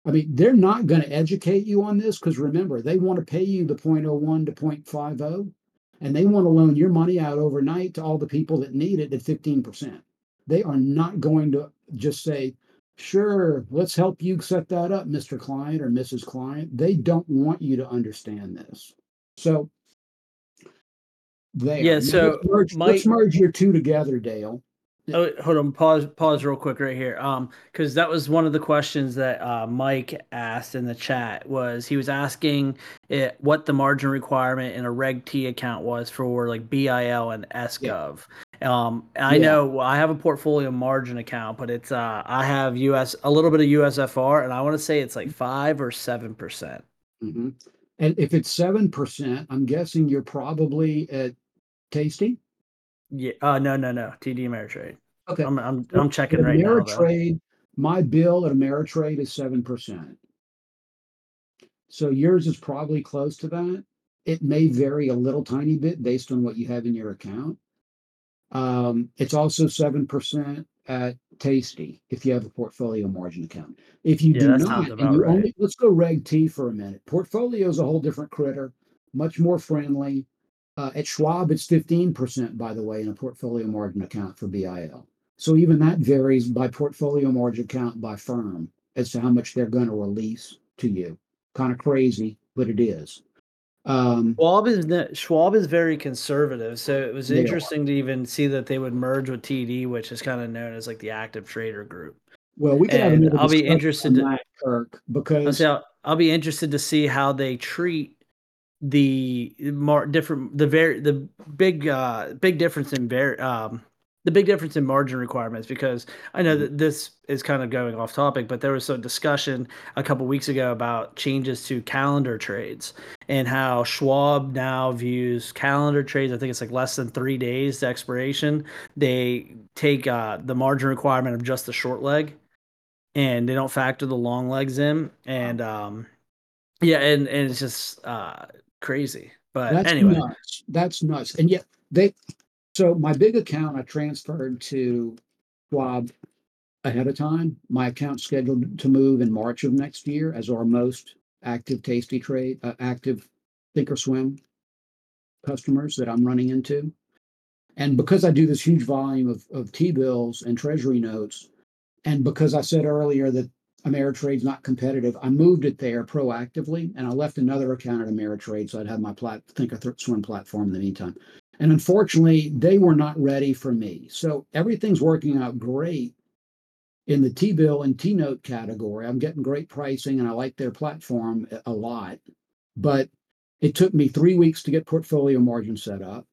I mean, they're not going to educate you on this because remember, they want to pay you the 0.01 to 0.50 and they want to loan your money out overnight to all the people that need it at 15%. They are not going to just say, sure, let's help you set that up, Mr. Client or Mrs. Client. They don't want you to understand this. So, there. Yeah, Now, so let's merge, my- let's merge your two together, Dale. Oh, hold on. Pause. Pause real quick right here. Um, because that was one of the questions that uh, Mike asked in the chat. Was he was asking it, what the margin requirement in a Reg T account was for like BIL and SGov. Um, I Yeah. know I have a portfolio margin account, but it's uh, I have US a little bit of USFR, and I want to say it's like five or seven percent. Mhm. And if it's seven percent, I'm guessing you're probably at Tasty. Yeah. Uh, no, no, no. TD Ameritrade. Okay. I'm I'm I'm checking At right now. Ameritrade, my BIL at Ameritrade is seven percent. So yours is probably close to that. It may vary a little tiny bit based on what you have in your account. Um, it's also seven percent at Tasty if you have a portfolio margin account. If you Yeah, do not, and you right. only let's go Reg T for a minute. Portfolio is a whole different critter, much more friendly. Uh, at Schwab, it's fifteen percent, by the way, in a portfolio margin account for BIL. So even that varies by portfolio margin account by firm as to how much they're going to release to you. Kind of crazy, but it is. Um, Schwab is Schwab is very conservative, so it was interesting to even see that they would merge with TD, which is kind of known as like the active trader group. well, we can and another I'll be interested to- that, Kirk, because I'll, I'll be interested to see how they treat the more different the very the big uh big difference in very um the big difference in margin requirements because I know that this is kind of going off topic, but there was some discussion a couple weeks ago about changes to calendar trades and how Schwab now views calendar trades. I think it's like less than three days to expiration. They take uh, the margin requirement of just the short leg, and they don't factor the long legs in. And um, yeah, and and it's just uh, crazy. But that's anyway, nuts. That's nuts. And yet they, so my big account I transferred to Schwab ahead of time. My account's scheduled to move in March of next year, as are most active Tasty Trade, uh, active Thinkorswim customers that I'm running into. And because I do this huge volume of, of T bills and treasury notes, and because I said earlier that Ameritrade's not competitive, I moved it there proactively and I left another account at Ameritrade so I'd have my plat- Thinkorswim platform in the meantime. And unfortunately, they were not ready for me. So everything's working out great in the T bill and T note category. I'm getting great pricing and I like their platform a- lot. But it took me three weeks to get portfolio margin set up.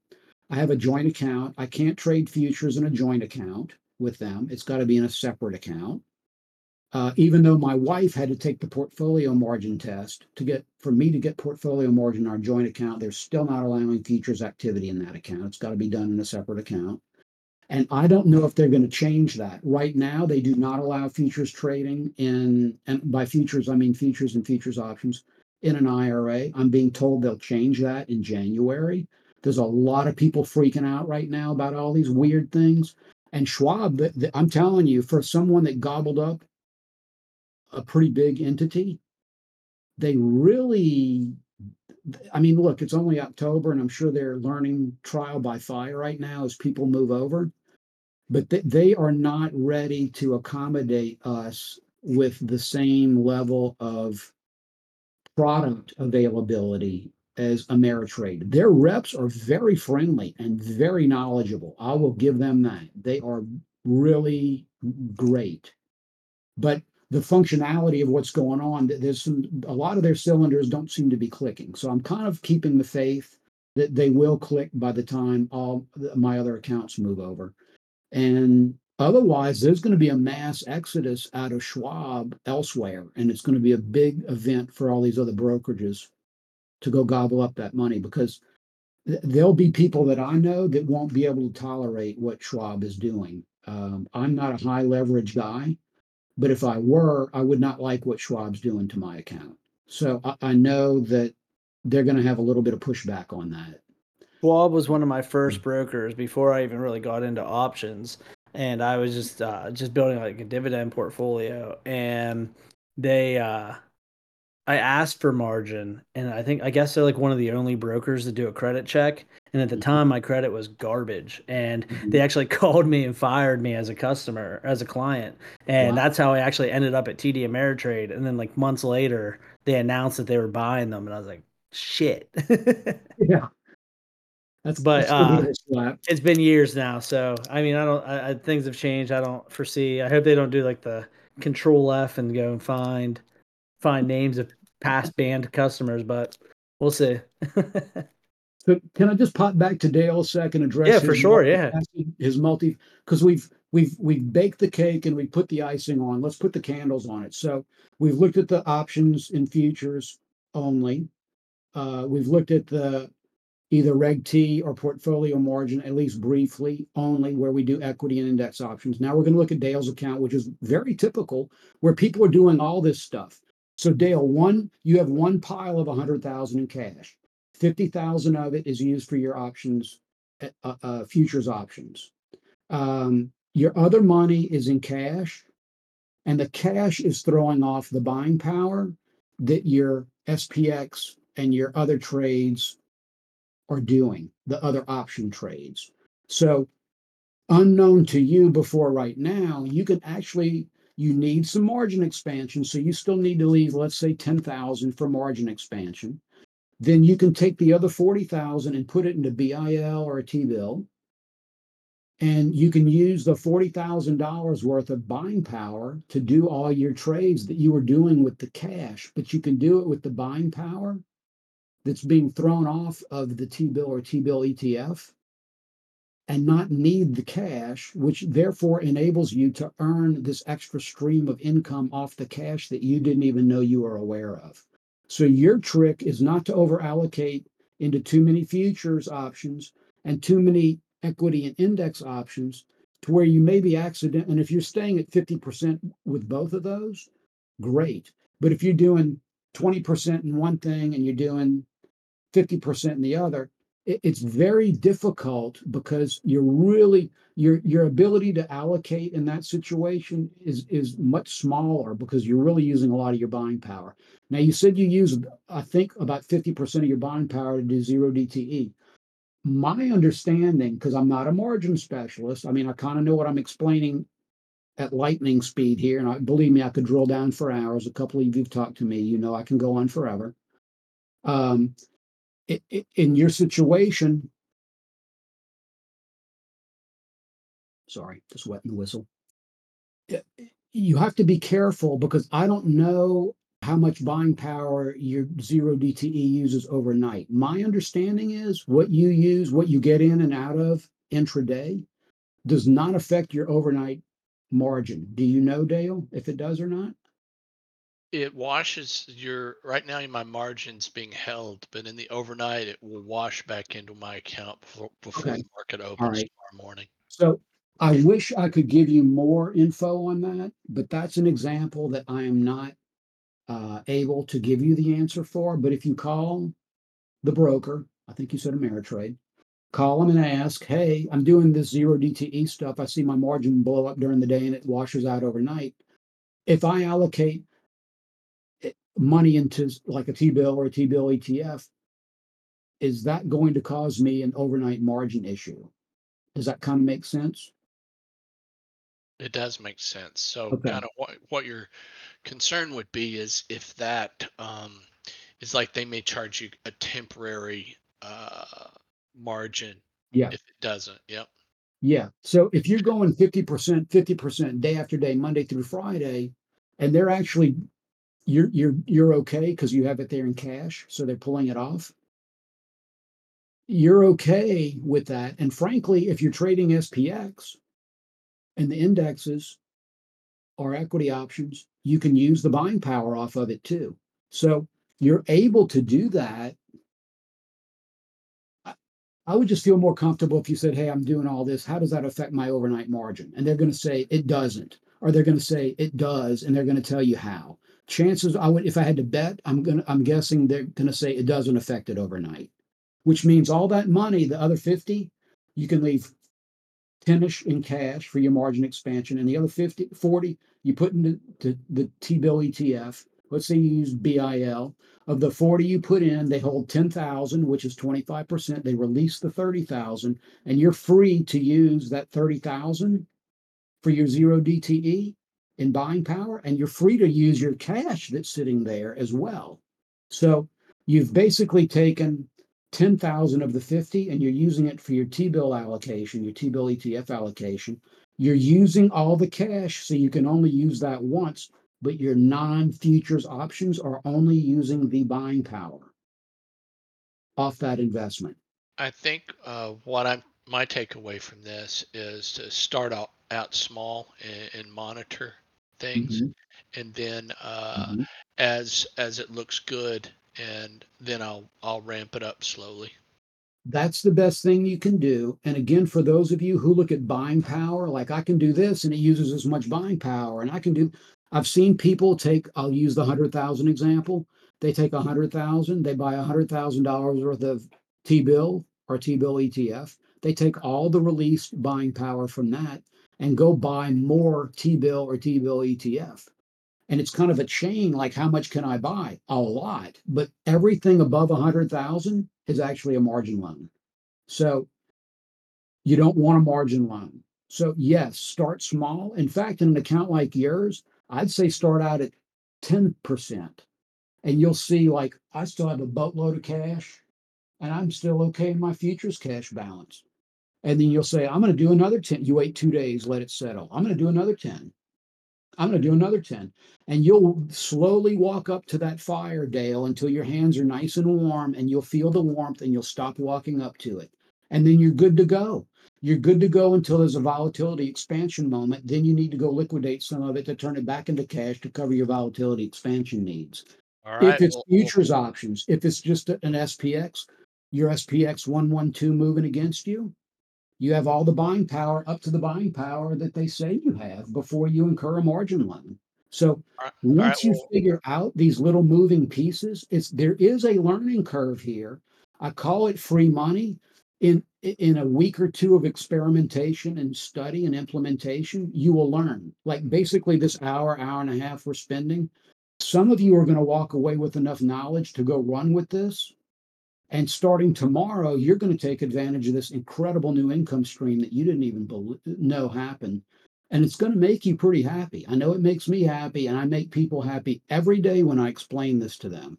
I have a joint account. I can't trade futures in a joint account with them. It's got to be in a separate account. Uh, even though my wife had to take the portfolio margin test to get for me to get portfolio margin in our joint account, they're still not allowing futures activity in that account. It's got to be done in a separate account. And I don't know if they're going to change that. Right now, they do not allow futures trading in, and by futures, I mean futures and futures options in an IRA. I'm being told they'll change that in January. There's a lot of people freaking out right now about all these weird things. And Schwab, I'm telling you, for someone that gobbled up a pretty big entity, they really I mean, look, it's only October, and I'm sure they're learning trial by fire right now as people move over. But th- they are not ready to accommodate us with the same level of product availability as Ameritrade. Their reps are very friendly and very knowledgeable. I will give them that. They are really great. But the functionality of what's going on, there's some a lot of their cylinders don't seem to be clicking. So I'm kind of keeping the faith that they will click by the time all my other accounts move over. And otherwise, there's going to be a mass exodus out of Schwab elsewhere, and it's going to be a big event for all these other brokerages to go gobble up that money because there'll be people that I know that won't be able to tolerate what Schwab is doing. Um, I'm not a high leverage guy. But if I were, I would not like what Schwab's doing to my account. So I, I know that they're going to have a little bit of pushback on that. Schwab was one of my first brokers before I even really got into options, and I was just uh, just building like a dividend portfolio, and they uh, I asked for margin, and I think I guess they're like one of the only brokers that do a credit check. And at the mm-hmm. time, my credit was garbage, and mm-hmm. they actually called me and fired me as a customer, as a client, and wow. that's how I actually ended up at TD Ameritrade. And then like months later, they announced that they were buying them, and I was like, "Shit." yeah. That's but that's uh, it's been years now, so I mean, I don't. I, I, things have changed. I don't foresee. I hope they don't do like the Control F and go and find find names of past banned customers, but we'll see. so can I just pop back to Dale a second? Address yeah, for sure. Yeah, his multi because we've we've we've baked the cake and we put the icing on. Let's put the candles on it. So we've looked at the options in futures only. Uh, we've looked at the either Reg T or portfolio margin, at least briefly, only where we do equity and index options. Now we're going to look at Dale's account, which is very typical, where people are doing all this stuff. So Dale, one, you have one pile of a hundred thousand in cash. Fifty thousand of it is used for your options, uh, uh, uh, futures options. Um, your other money is in cash, and the cash is throwing off the buying power that your SPX and your other trades are doing, the other option trades. So, unknown to you before right now, you can actually you need some margin expansion. So you still need to leave, let's say, 10,000 for margin expansion. Then you can take the other 40,000 and put it into BIL or a T-bill. And you can use the $40,000 worth of buying power to do all your trades that you were doing with the cash, but you can do it with the buying power that's being thrown off of the T-bill or T-bill ETF and not need the cash, which therefore enables you to earn this extra stream of income off the cash that you didn't even know you were aware of. So your trick is not to over allocate into too many futures options and too many equity and index options to where you may be accident. And if you're staying at 50% with both of those, great. But if you're doing 20% in one thing and you're doing 50% in the other, it's very difficult because you're really your your ability to allocate in that situation is is much smaller because you're really using a lot of your buying power. Now you said you use I think about 50% of your buying power to do zero DTE. My understanding, because I'm not a margin specialist, I mean I kind of know what I'm explaining at lightning speed here, and I believe me, I could drill down for hours. A couple of you've talked to me, you know I can go on forever. Um, in your situation, sorry, just wet and whistle. You have to be careful because I don't know how much buying power your zero DTE uses overnight. My understanding is what you use, what you get in and out of intraday, does not affect your overnight margin. Do you know, Dale, if it does or not? It washes your right now in my margins being held, but in the overnight it will wash back into my account before, before okay. the market opens right. tomorrow morning. So I wish I could give you more info on that, but that's an example that I am not uh, able to give you the answer for. But if you call the broker, I think you said Ameritrade, call them and ask, hey, I'm doing this zero DTE stuff. I see my margin blow up during the day and it washes out overnight. If I allocate money into like a T bill or a T bill ETF, is that going to cause me an overnight margin issue? Does that kind of make sense? It does make sense. So Okay. kind of what what your concern would be is if that um is like they may charge you a temporary uh margin Yeah. if it doesn't. Yep. Yeah. So if you're going 50%, 50% day after day, Monday through Friday, and they're actually you're you're you're okay because you have it there in cash, so they're pulling it off. You're okay with that. And frankly, if you're trading SPX and the indexes are equity options, you can use the buying power off of it too. So you're able to do that I- I would just feel more comfortable if you said, Hey, I'm doing all this. How does that affect my overnight margin? And they're going to say it doesn't, or they're going to say it does, and they're going to tell you how. Chances I would, if I had to bet, I'm to, I'm guessing they're to say it doesn't affect it overnight, which means all that money, the other 50, you can leave 10ish in cash for your margin expansion, and the other 50, 40, you put into the, the T bill ETF. Let's say you use BIL. Of the 40 you put in, they hold 10,000, which is 25%. They release the 30,000, and you're free to use that 30,000 for your zero DTE in buying power, and you're free to use your cash that's sitting there as well. So you've basically taken 10,000 of the 50 and you're using it for your T-bill allocation, your T-bill ETF allocation. You're using all the cash, so you can only use that once, but your non-futures options are only using the buying power off that investment. I think uh what I'm my takeaway from this is to start out out small and, and monitor things Mhm, and then uh mhm. as as it looks good and then I'll I'll ramp it up slowly. That's the best thing you can do. And again, for those of you who look at buying power, like I can do this and it uses as much buying power, and I can do. I've seen people take. I'll use the hundred thousand example. They take a hundred thousand. They buy a hundred thousand dollars worth of T bill or T bill ETF. They take all the released buying power from that and go buy more T bill or T bill ETF. And it's kind of a chain. Like, how much can I buy? A lot, but everything above a hundred thousand is actually a margin loan. So you don't want a margin loan. So yes, start small. In fact, in an account like yours, I'd say start out at 10%. And you'll see like I still have a boatload of cash and I'm still okay in my futures cash balance. And then you'll say, I'm going to do another 10. You wait two days, let it settle. I'm going to do another 10. I'm going to do another 10. And you'll slowly walk up to that fire, Dale, until your hands are nice and warm and you'll feel the warmth and you'll stop walking up to it. And then you're good to go. You're good to go until there's a volatility expansion moment. Then you need to go liquidate some of it to turn it back into cash to cover your volatility expansion needs. All If it's well- well, futures options, if it's just an SPX, your SPX 112 moving against you, you have all the buying power up to the buying power that they say you have before you incur a margin loan. So right, once you well- figure out these little moving pieces, it's there is a learning curve here. I call it free money. In in a week or two of experimentation and study and implementation, you will learn. Like basically this hour, hour and a half we're spending, some of you are going to walk away with enough knowledge to go run with this. And starting tomorrow, you're going to take advantage of this incredible new income stream that you didn't even know happened. And it's going to make you pretty happy. I know it makes me happy, and I make people happy every day when I explain this to them.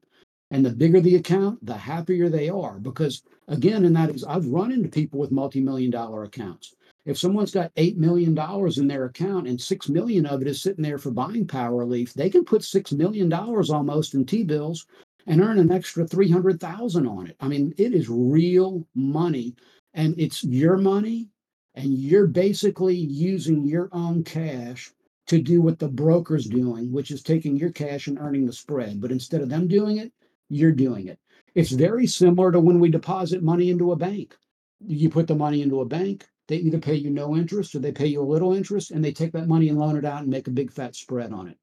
And the bigger the account, the happier they are. Because again, and that is, I've run into people with multi-million dollar accounts. If someone's got $8 million in their account and 6 million of it is sitting there for buying power relief, they can put $6 million almost in T-bills and earn an extra 300,000 on it. I mean, it is real money and it's your money and you're basically using your own cash to do what the broker's doing, which is taking your cash and earning the spread. But instead of them doing it, you're doing it. It's very similar to when we deposit money into a bank. You put the money into a bank, they either pay you no interest or they pay you a little interest and they take that money and loan it out and make a big fat spread on it.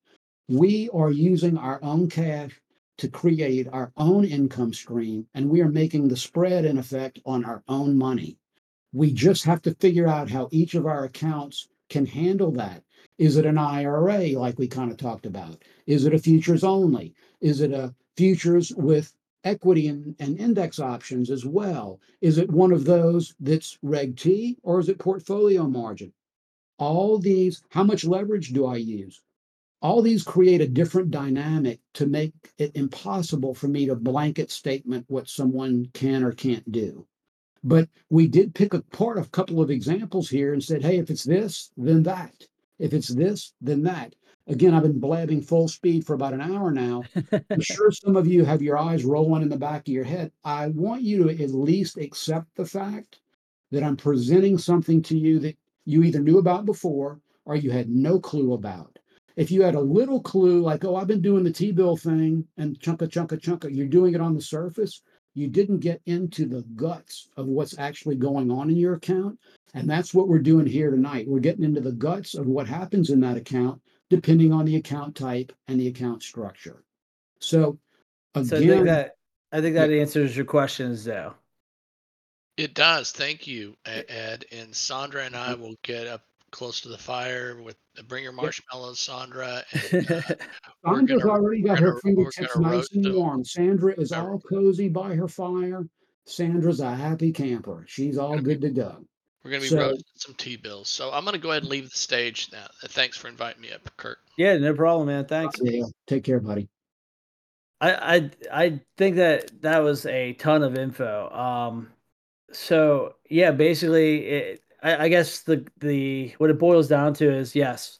We are using our own cash to create our own income stream, and we are making the spread in effect on our own money. We just have to figure out how each of our accounts can handle that. Is it an IRA, like we kind of talked about? Is it a futures only? Is it a futures with equity and, and index options as well? Is it one of those that's Reg T or is it portfolio margin? All these, how much leverage do I use? All these create a different dynamic to make it impossible for me to blanket statement what someone can or can't do. But we did pick apart a couple of examples here and said, hey, if it's this, then that. If it's this, then that. Again, I've been blabbing full speed for about an hour now. I'm sure some of you have your eyes rolling in the back of your head. I want you to at least accept the fact that I'm presenting something to you that you either knew about before or you had no clue about. If you had a little clue, like, oh, I've been doing the T bill thing and chunka, chunka, chunka, you're doing it on the surface, you didn't get into the guts of what's actually going on in your account. And that's what we're doing here tonight. We're getting into the guts of what happens in that account depending on the account type and the account structure. So, again, so I think that I think that answers your questions, though. It does. Thank you, Ed. And Sandra and I mm-hmm. will get up close to the fire with bring your marshmallows, Sandra. And, uh, Sandra's gonna- already got gonna- her fingertips nice and them. warm. Sandra is Gonna- all cozy by her fire. Sandra's a happy camper. She's all Gonna be- good to go. we're gonna be so- roasting some T bills. So I'm gonna go ahead and leave the stage now. Thanks for inviting me up, Kirk. Yeah, no problem, man. Thanks. Yeah, take care, buddy. I I I think that that was a ton of info. Um, so yeah, basically, it, I, I guess the the what it boils down to is yes,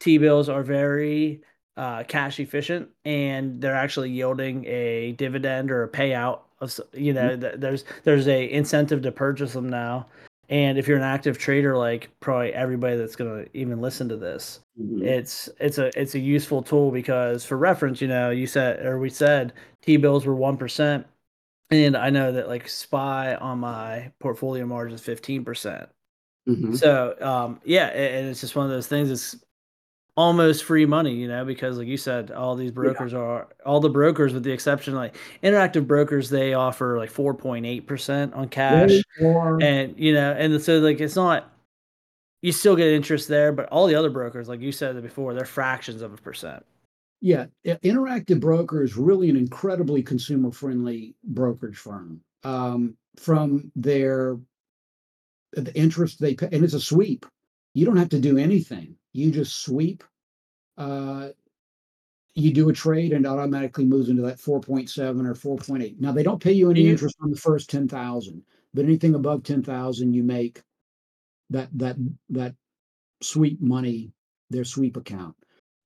T bills are very uh, cash efficient and they're actually yielding a dividend or a payout of you know mm-hmm. th- there's there's a incentive to purchase them now and if you're an active trader like probably everybody that's going to even listen to this mm-hmm. it's it's a it's a useful tool because for reference you know you said or we said t bills were 1% and i know that like spy on my portfolio margin is 15% Mm-hmm. So um, yeah, and it, it's just one of those things. It's almost free money, you know, because like you said, all these brokers yeah. are all the brokers with the exception like interactive brokers, they offer like 4.8% on cash and you know, and so like it's not you still get interest there, but all the other brokers, like you said before, they're fractions of a percent. Yeah, Interactive Broker is really an incredibly consumer friendly brokerage firm. Um, from their the interest they pay, and it's a sweep. You don't have to do anything. You just sweep. Uh, you do a trade and it automatically moves into that 4.7 or 4.8. Now they don't pay you any you- interest on the first 10,000, but anything above 10,000 you make that that that sweep money, their sweep account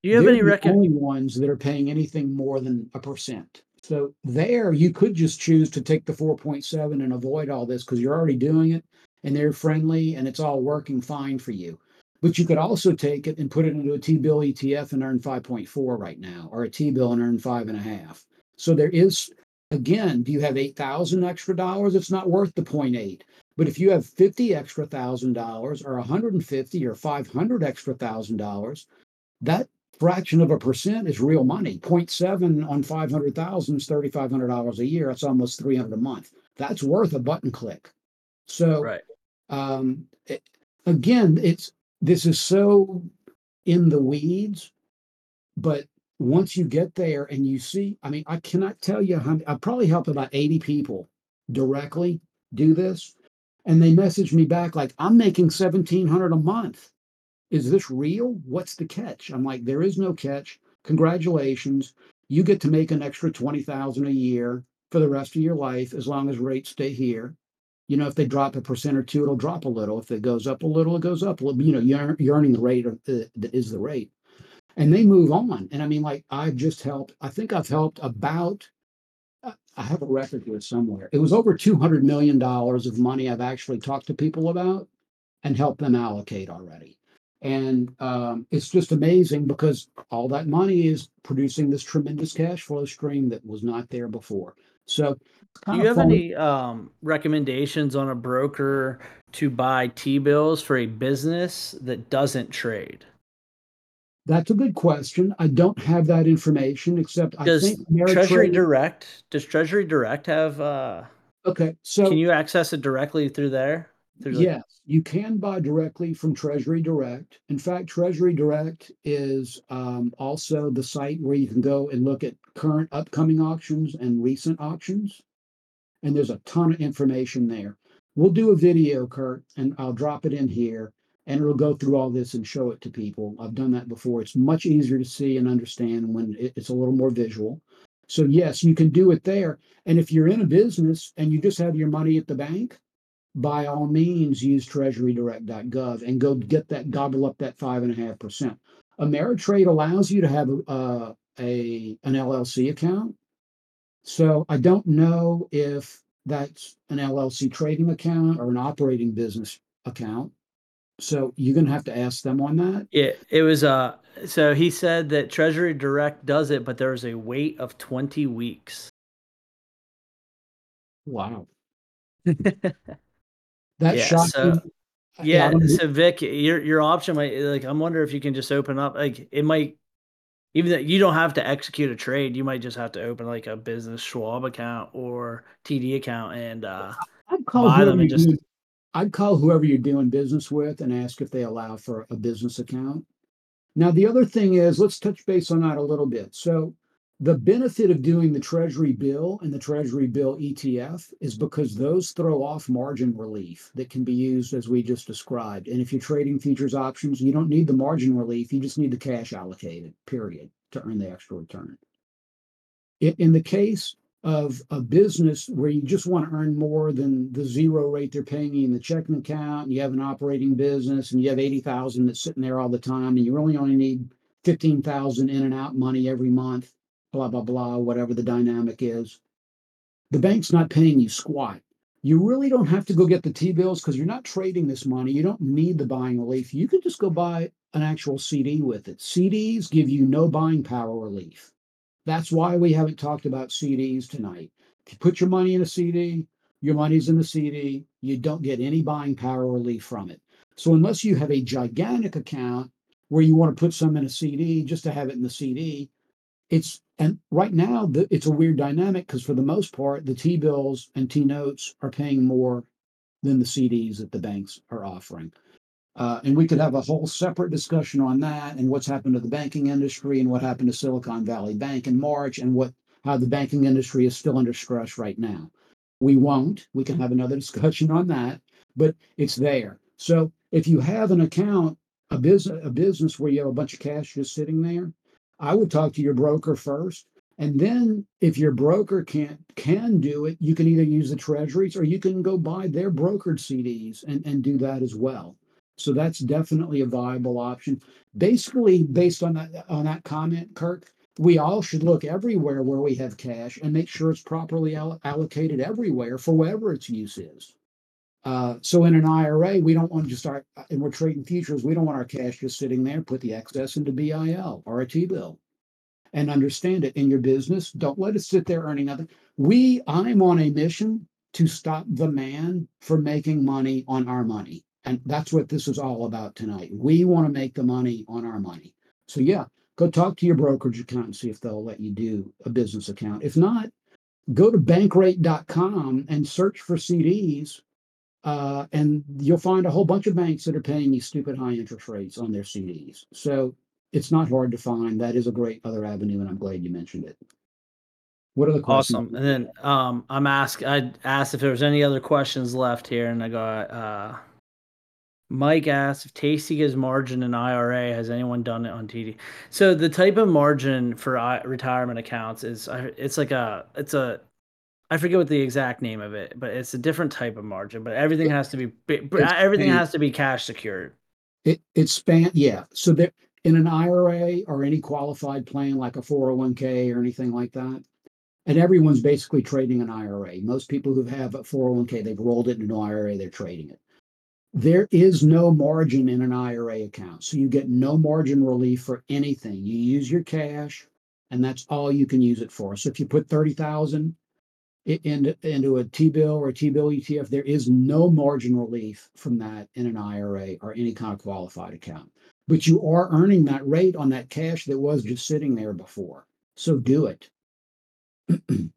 do you have they're any the rec only ones that are paying anything more than a percent. So there, you could just choose to take the 4.7 and avoid all this because you're already doing it and they're friendly and it's all working fine for you. But you could also take it and put it into a T-bill ETF and earn 5.4 right now, or a T-bill and earn five and a half. So there is, again, do you have 8,000 extra dollars? It's not worth the 0.8. But if you have 50 extra thousand dollars or 150 or 500 extra thousand dollars, that fraction of a percent is real money. 0.7 on 500,000 is $3,500 a year. That's almost 300 a month. That's worth a button click. So, right um, it- again, it's this is so in the weeds, but once you get there and you see, I mean, I cannot tell you how I probably helped about 80 people directly do this. And they message me back like, I'm making 1700 a month is this real? What's the catch? I'm like, there is no catch. Congratulations. You get to make an extra 20,000 a year for the rest of your life as long as rates stay here. You know, if they drop a percent or two, it'll drop a little. If it goes up a little, it goes up a little. You know, you're, you're earning the rate that is the rate. And they move on. And I mean, like, I've just helped, I think I've helped about, uh, I have a record here somewhere. It was over $200 million of money I've actually talked to people about and helped them allocate already. And um, it's just amazing because all that money is producing this tremendous cash flow stream that was not there before. So, do you have fun. any um, recommendations on a broker to buy t-bills for a business that doesn't trade That's a good question. I don't have that information except I Does think Treasury Direct does Treasury Direct have uh Okay, so can you access it directly through there? Yes, you can buy directly from Treasury Direct. In fact, Treasury Direct is um, also the site where you can go and look at current upcoming auctions and recent auctions. And there's a ton of information there. We'll do a video, Kirk, and I'll drop it in here and it'll go through all this and show it to people. I've done that before. It's much easier to see and understand when it's a little more visual. So yes, you can do it there. And if you're in a business and you just have your money at the bank, by all means use treasurydirect.gov and go get that gobble up that five and a half percent. Ameritrade allows you to have a, uh, a an LLC account. So I don't know if that's an LLC trading account or an operating business account. So you're gonna have to ask them on that. Yeah, it was uh so he said that Treasury Direct does it, but there's a wait of 20 weeks. Wow. That's Yeah, shocking. so- I- I Yeah, so Vic, your your option might like I'm wondering if you can just open up like it might even that you don't have to execute a trade, you might just have to open like a business Schwab account or TD account and uh I'd call buy them and just- doing, I'd call whoever you're doing business with and ask if they allow for a business account. Now, the other thing is, let's touch base on that a little bit. So, the benefit of doing the Treasury bill and the Treasury bill ETF is because those throw off margin relief that can be used as we just described. And if you're trading futures options, you don't need the margin relief, you just need the cash allocated, period, to earn the extra return. In, the case of a business where you just want to earn more than the zero rate they're paying you in the checking account, and you have an operating business and you have 80,000 that's sitting there all the time, and you really only need 15,000 in and out money every month, blah, blah, blah, whatever the dynamic is. The bank's not paying you squat. You really don't have to go get the T bills because you're not trading this money. You don't need the buying relief. You can just go buy an actual CD with it. CDs give you no buying power relief. That's why we haven't talked about CDs tonight. If you put your money in a CD, your money's in the CD, you don't get any buying power relief from it. So unless you have a gigantic account where you want to put some in a CD just to have it in the CD, it's and right now the, it's a weird dynamic because for the most part the T bills and T notes are paying more than the CDs that the banks are offering. Uh, and we could have a whole separate discussion on that and what's happened to the banking industry and what happened to Silicon Valley Bank in March and what how the banking industry is still under stress right now. We won't. We can have another discussion on that, but it's there. So if you have an account, a business, a business where you have a bunch of cash just sitting there, I would talk to your broker first. And then if your broker can't can do it, you can either use the treasuries or you can go buy their brokered CDs and, and do that as well. So that's definitely a viable option. Basically, based on that on that comment, Kirk, we all should look everywhere where we have cash and make sure it's properly all- allocated everywhere for whatever its use is. Uh, so in an IRA, we don't want to start, and we're trading futures. We don't want our cash just sitting there. Put the excess into BIL or a T bill, and understand it in your business. Don't let it sit there earning nothing. We, I'm on a mission to stop the man from making money on our money. And that's what this is all about tonight. We want to make the money on our money. So yeah, go talk to your brokerage account and see if they'll let you do a business account. If not, go to bankrate.com and search for CDs. Uh, and you'll find a whole bunch of banks that are paying these stupid high interest rates on their CDs. So it's not hard to find. That is a great other avenue, and I'm glad you mentioned it. What are the questions? awesome. And then um I'm asked I asked if there was any other questions left here and I got uh Mike asked if Tasty gives margin in IRA. Has anyone done it on TD? So the type of margin for retirement accounts is it's like a it's a I forget what the exact name of it, but it's a different type of margin. But everything has to be It's everything has to be cash secured. It it span yeah. So there in an IRA or any qualified plan like a 401k or anything like that, and everyone's basically trading an IRA. Most people who have a 401k, they've rolled it into an IRA, they're trading it. There is no margin in an IRA account. So you get no margin relief for anything. You use your cash and that's all you can use it for. So if you put 30,000 i- into, into a T-bill or a T-bill ETF, there is no margin relief from that in an IRA or any kind of qualified account. But you are earning that rate on that cash that was just sitting there before. So do it.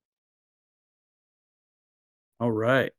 All right.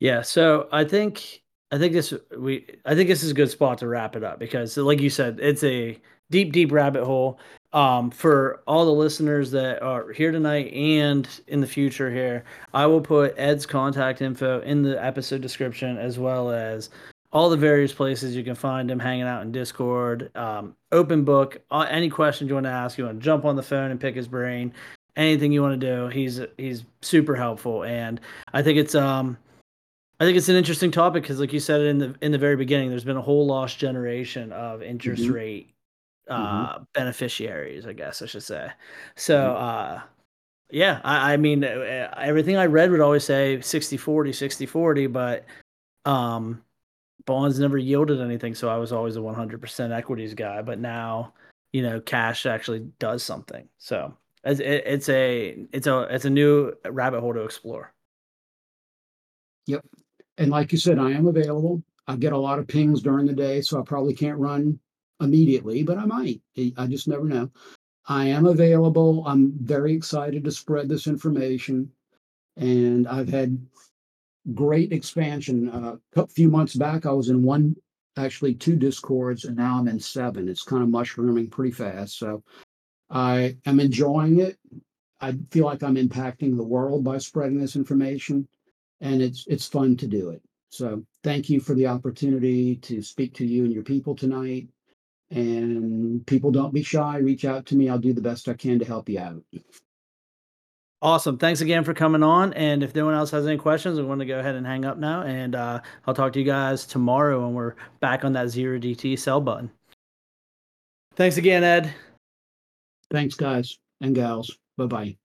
Yeah, so I think I think this we I think this is a good spot to wrap it up because like you said, it's a deep deep rabbit hole. Um, for all the listeners that are here tonight and in the future here, I will put Ed's contact info in the episode description as well as all the various places you can find him hanging out in Discord. Um, open book. Uh, any questions you want to ask, you want to jump on the phone and pick his brain. Anything you want to do, he's he's super helpful, and I think it's um I think it's an interesting topic because, like you said in the in the very beginning, there's been a whole lost generation of interest Mhm. rate uh, beneficiaries, I guess I should say. So, uh, yeah, I, I mean, uh, everything I read would always say 60 40, 60 40, but um, bonds never yielded anything. So I was always a 100% equities guy. But now, you know, cash actually does something. So it's, it, it's a it's a it's a new rabbit hole to explore. Yep, and like you said, I am available. I get a lot of pings during the day, so I probably can't run immediately, but I might. I- just never know. I am available. I'm very excited to spread this information. And I've had great expansion. Uh, a few months back, I was in one, actually two discords, and now I'm in seven. It's kind of mushrooming pretty fast. So I am enjoying it. I feel like I'm impacting the world by spreading this information and it's it's fun to do it. So thank you for the opportunity to speak to you and your people tonight. And people don't be shy. Reach out to me. I'll do the best I can to help you out. Awesome. Thanks again for coming on. And if no one else has any questions, we want to go ahead and hang up now. And uh, I'll talk to you guys tomorrow when we're back on that zero DTE sell button. Thanks again, Ed. Thanks, guys and gals. Bye bye.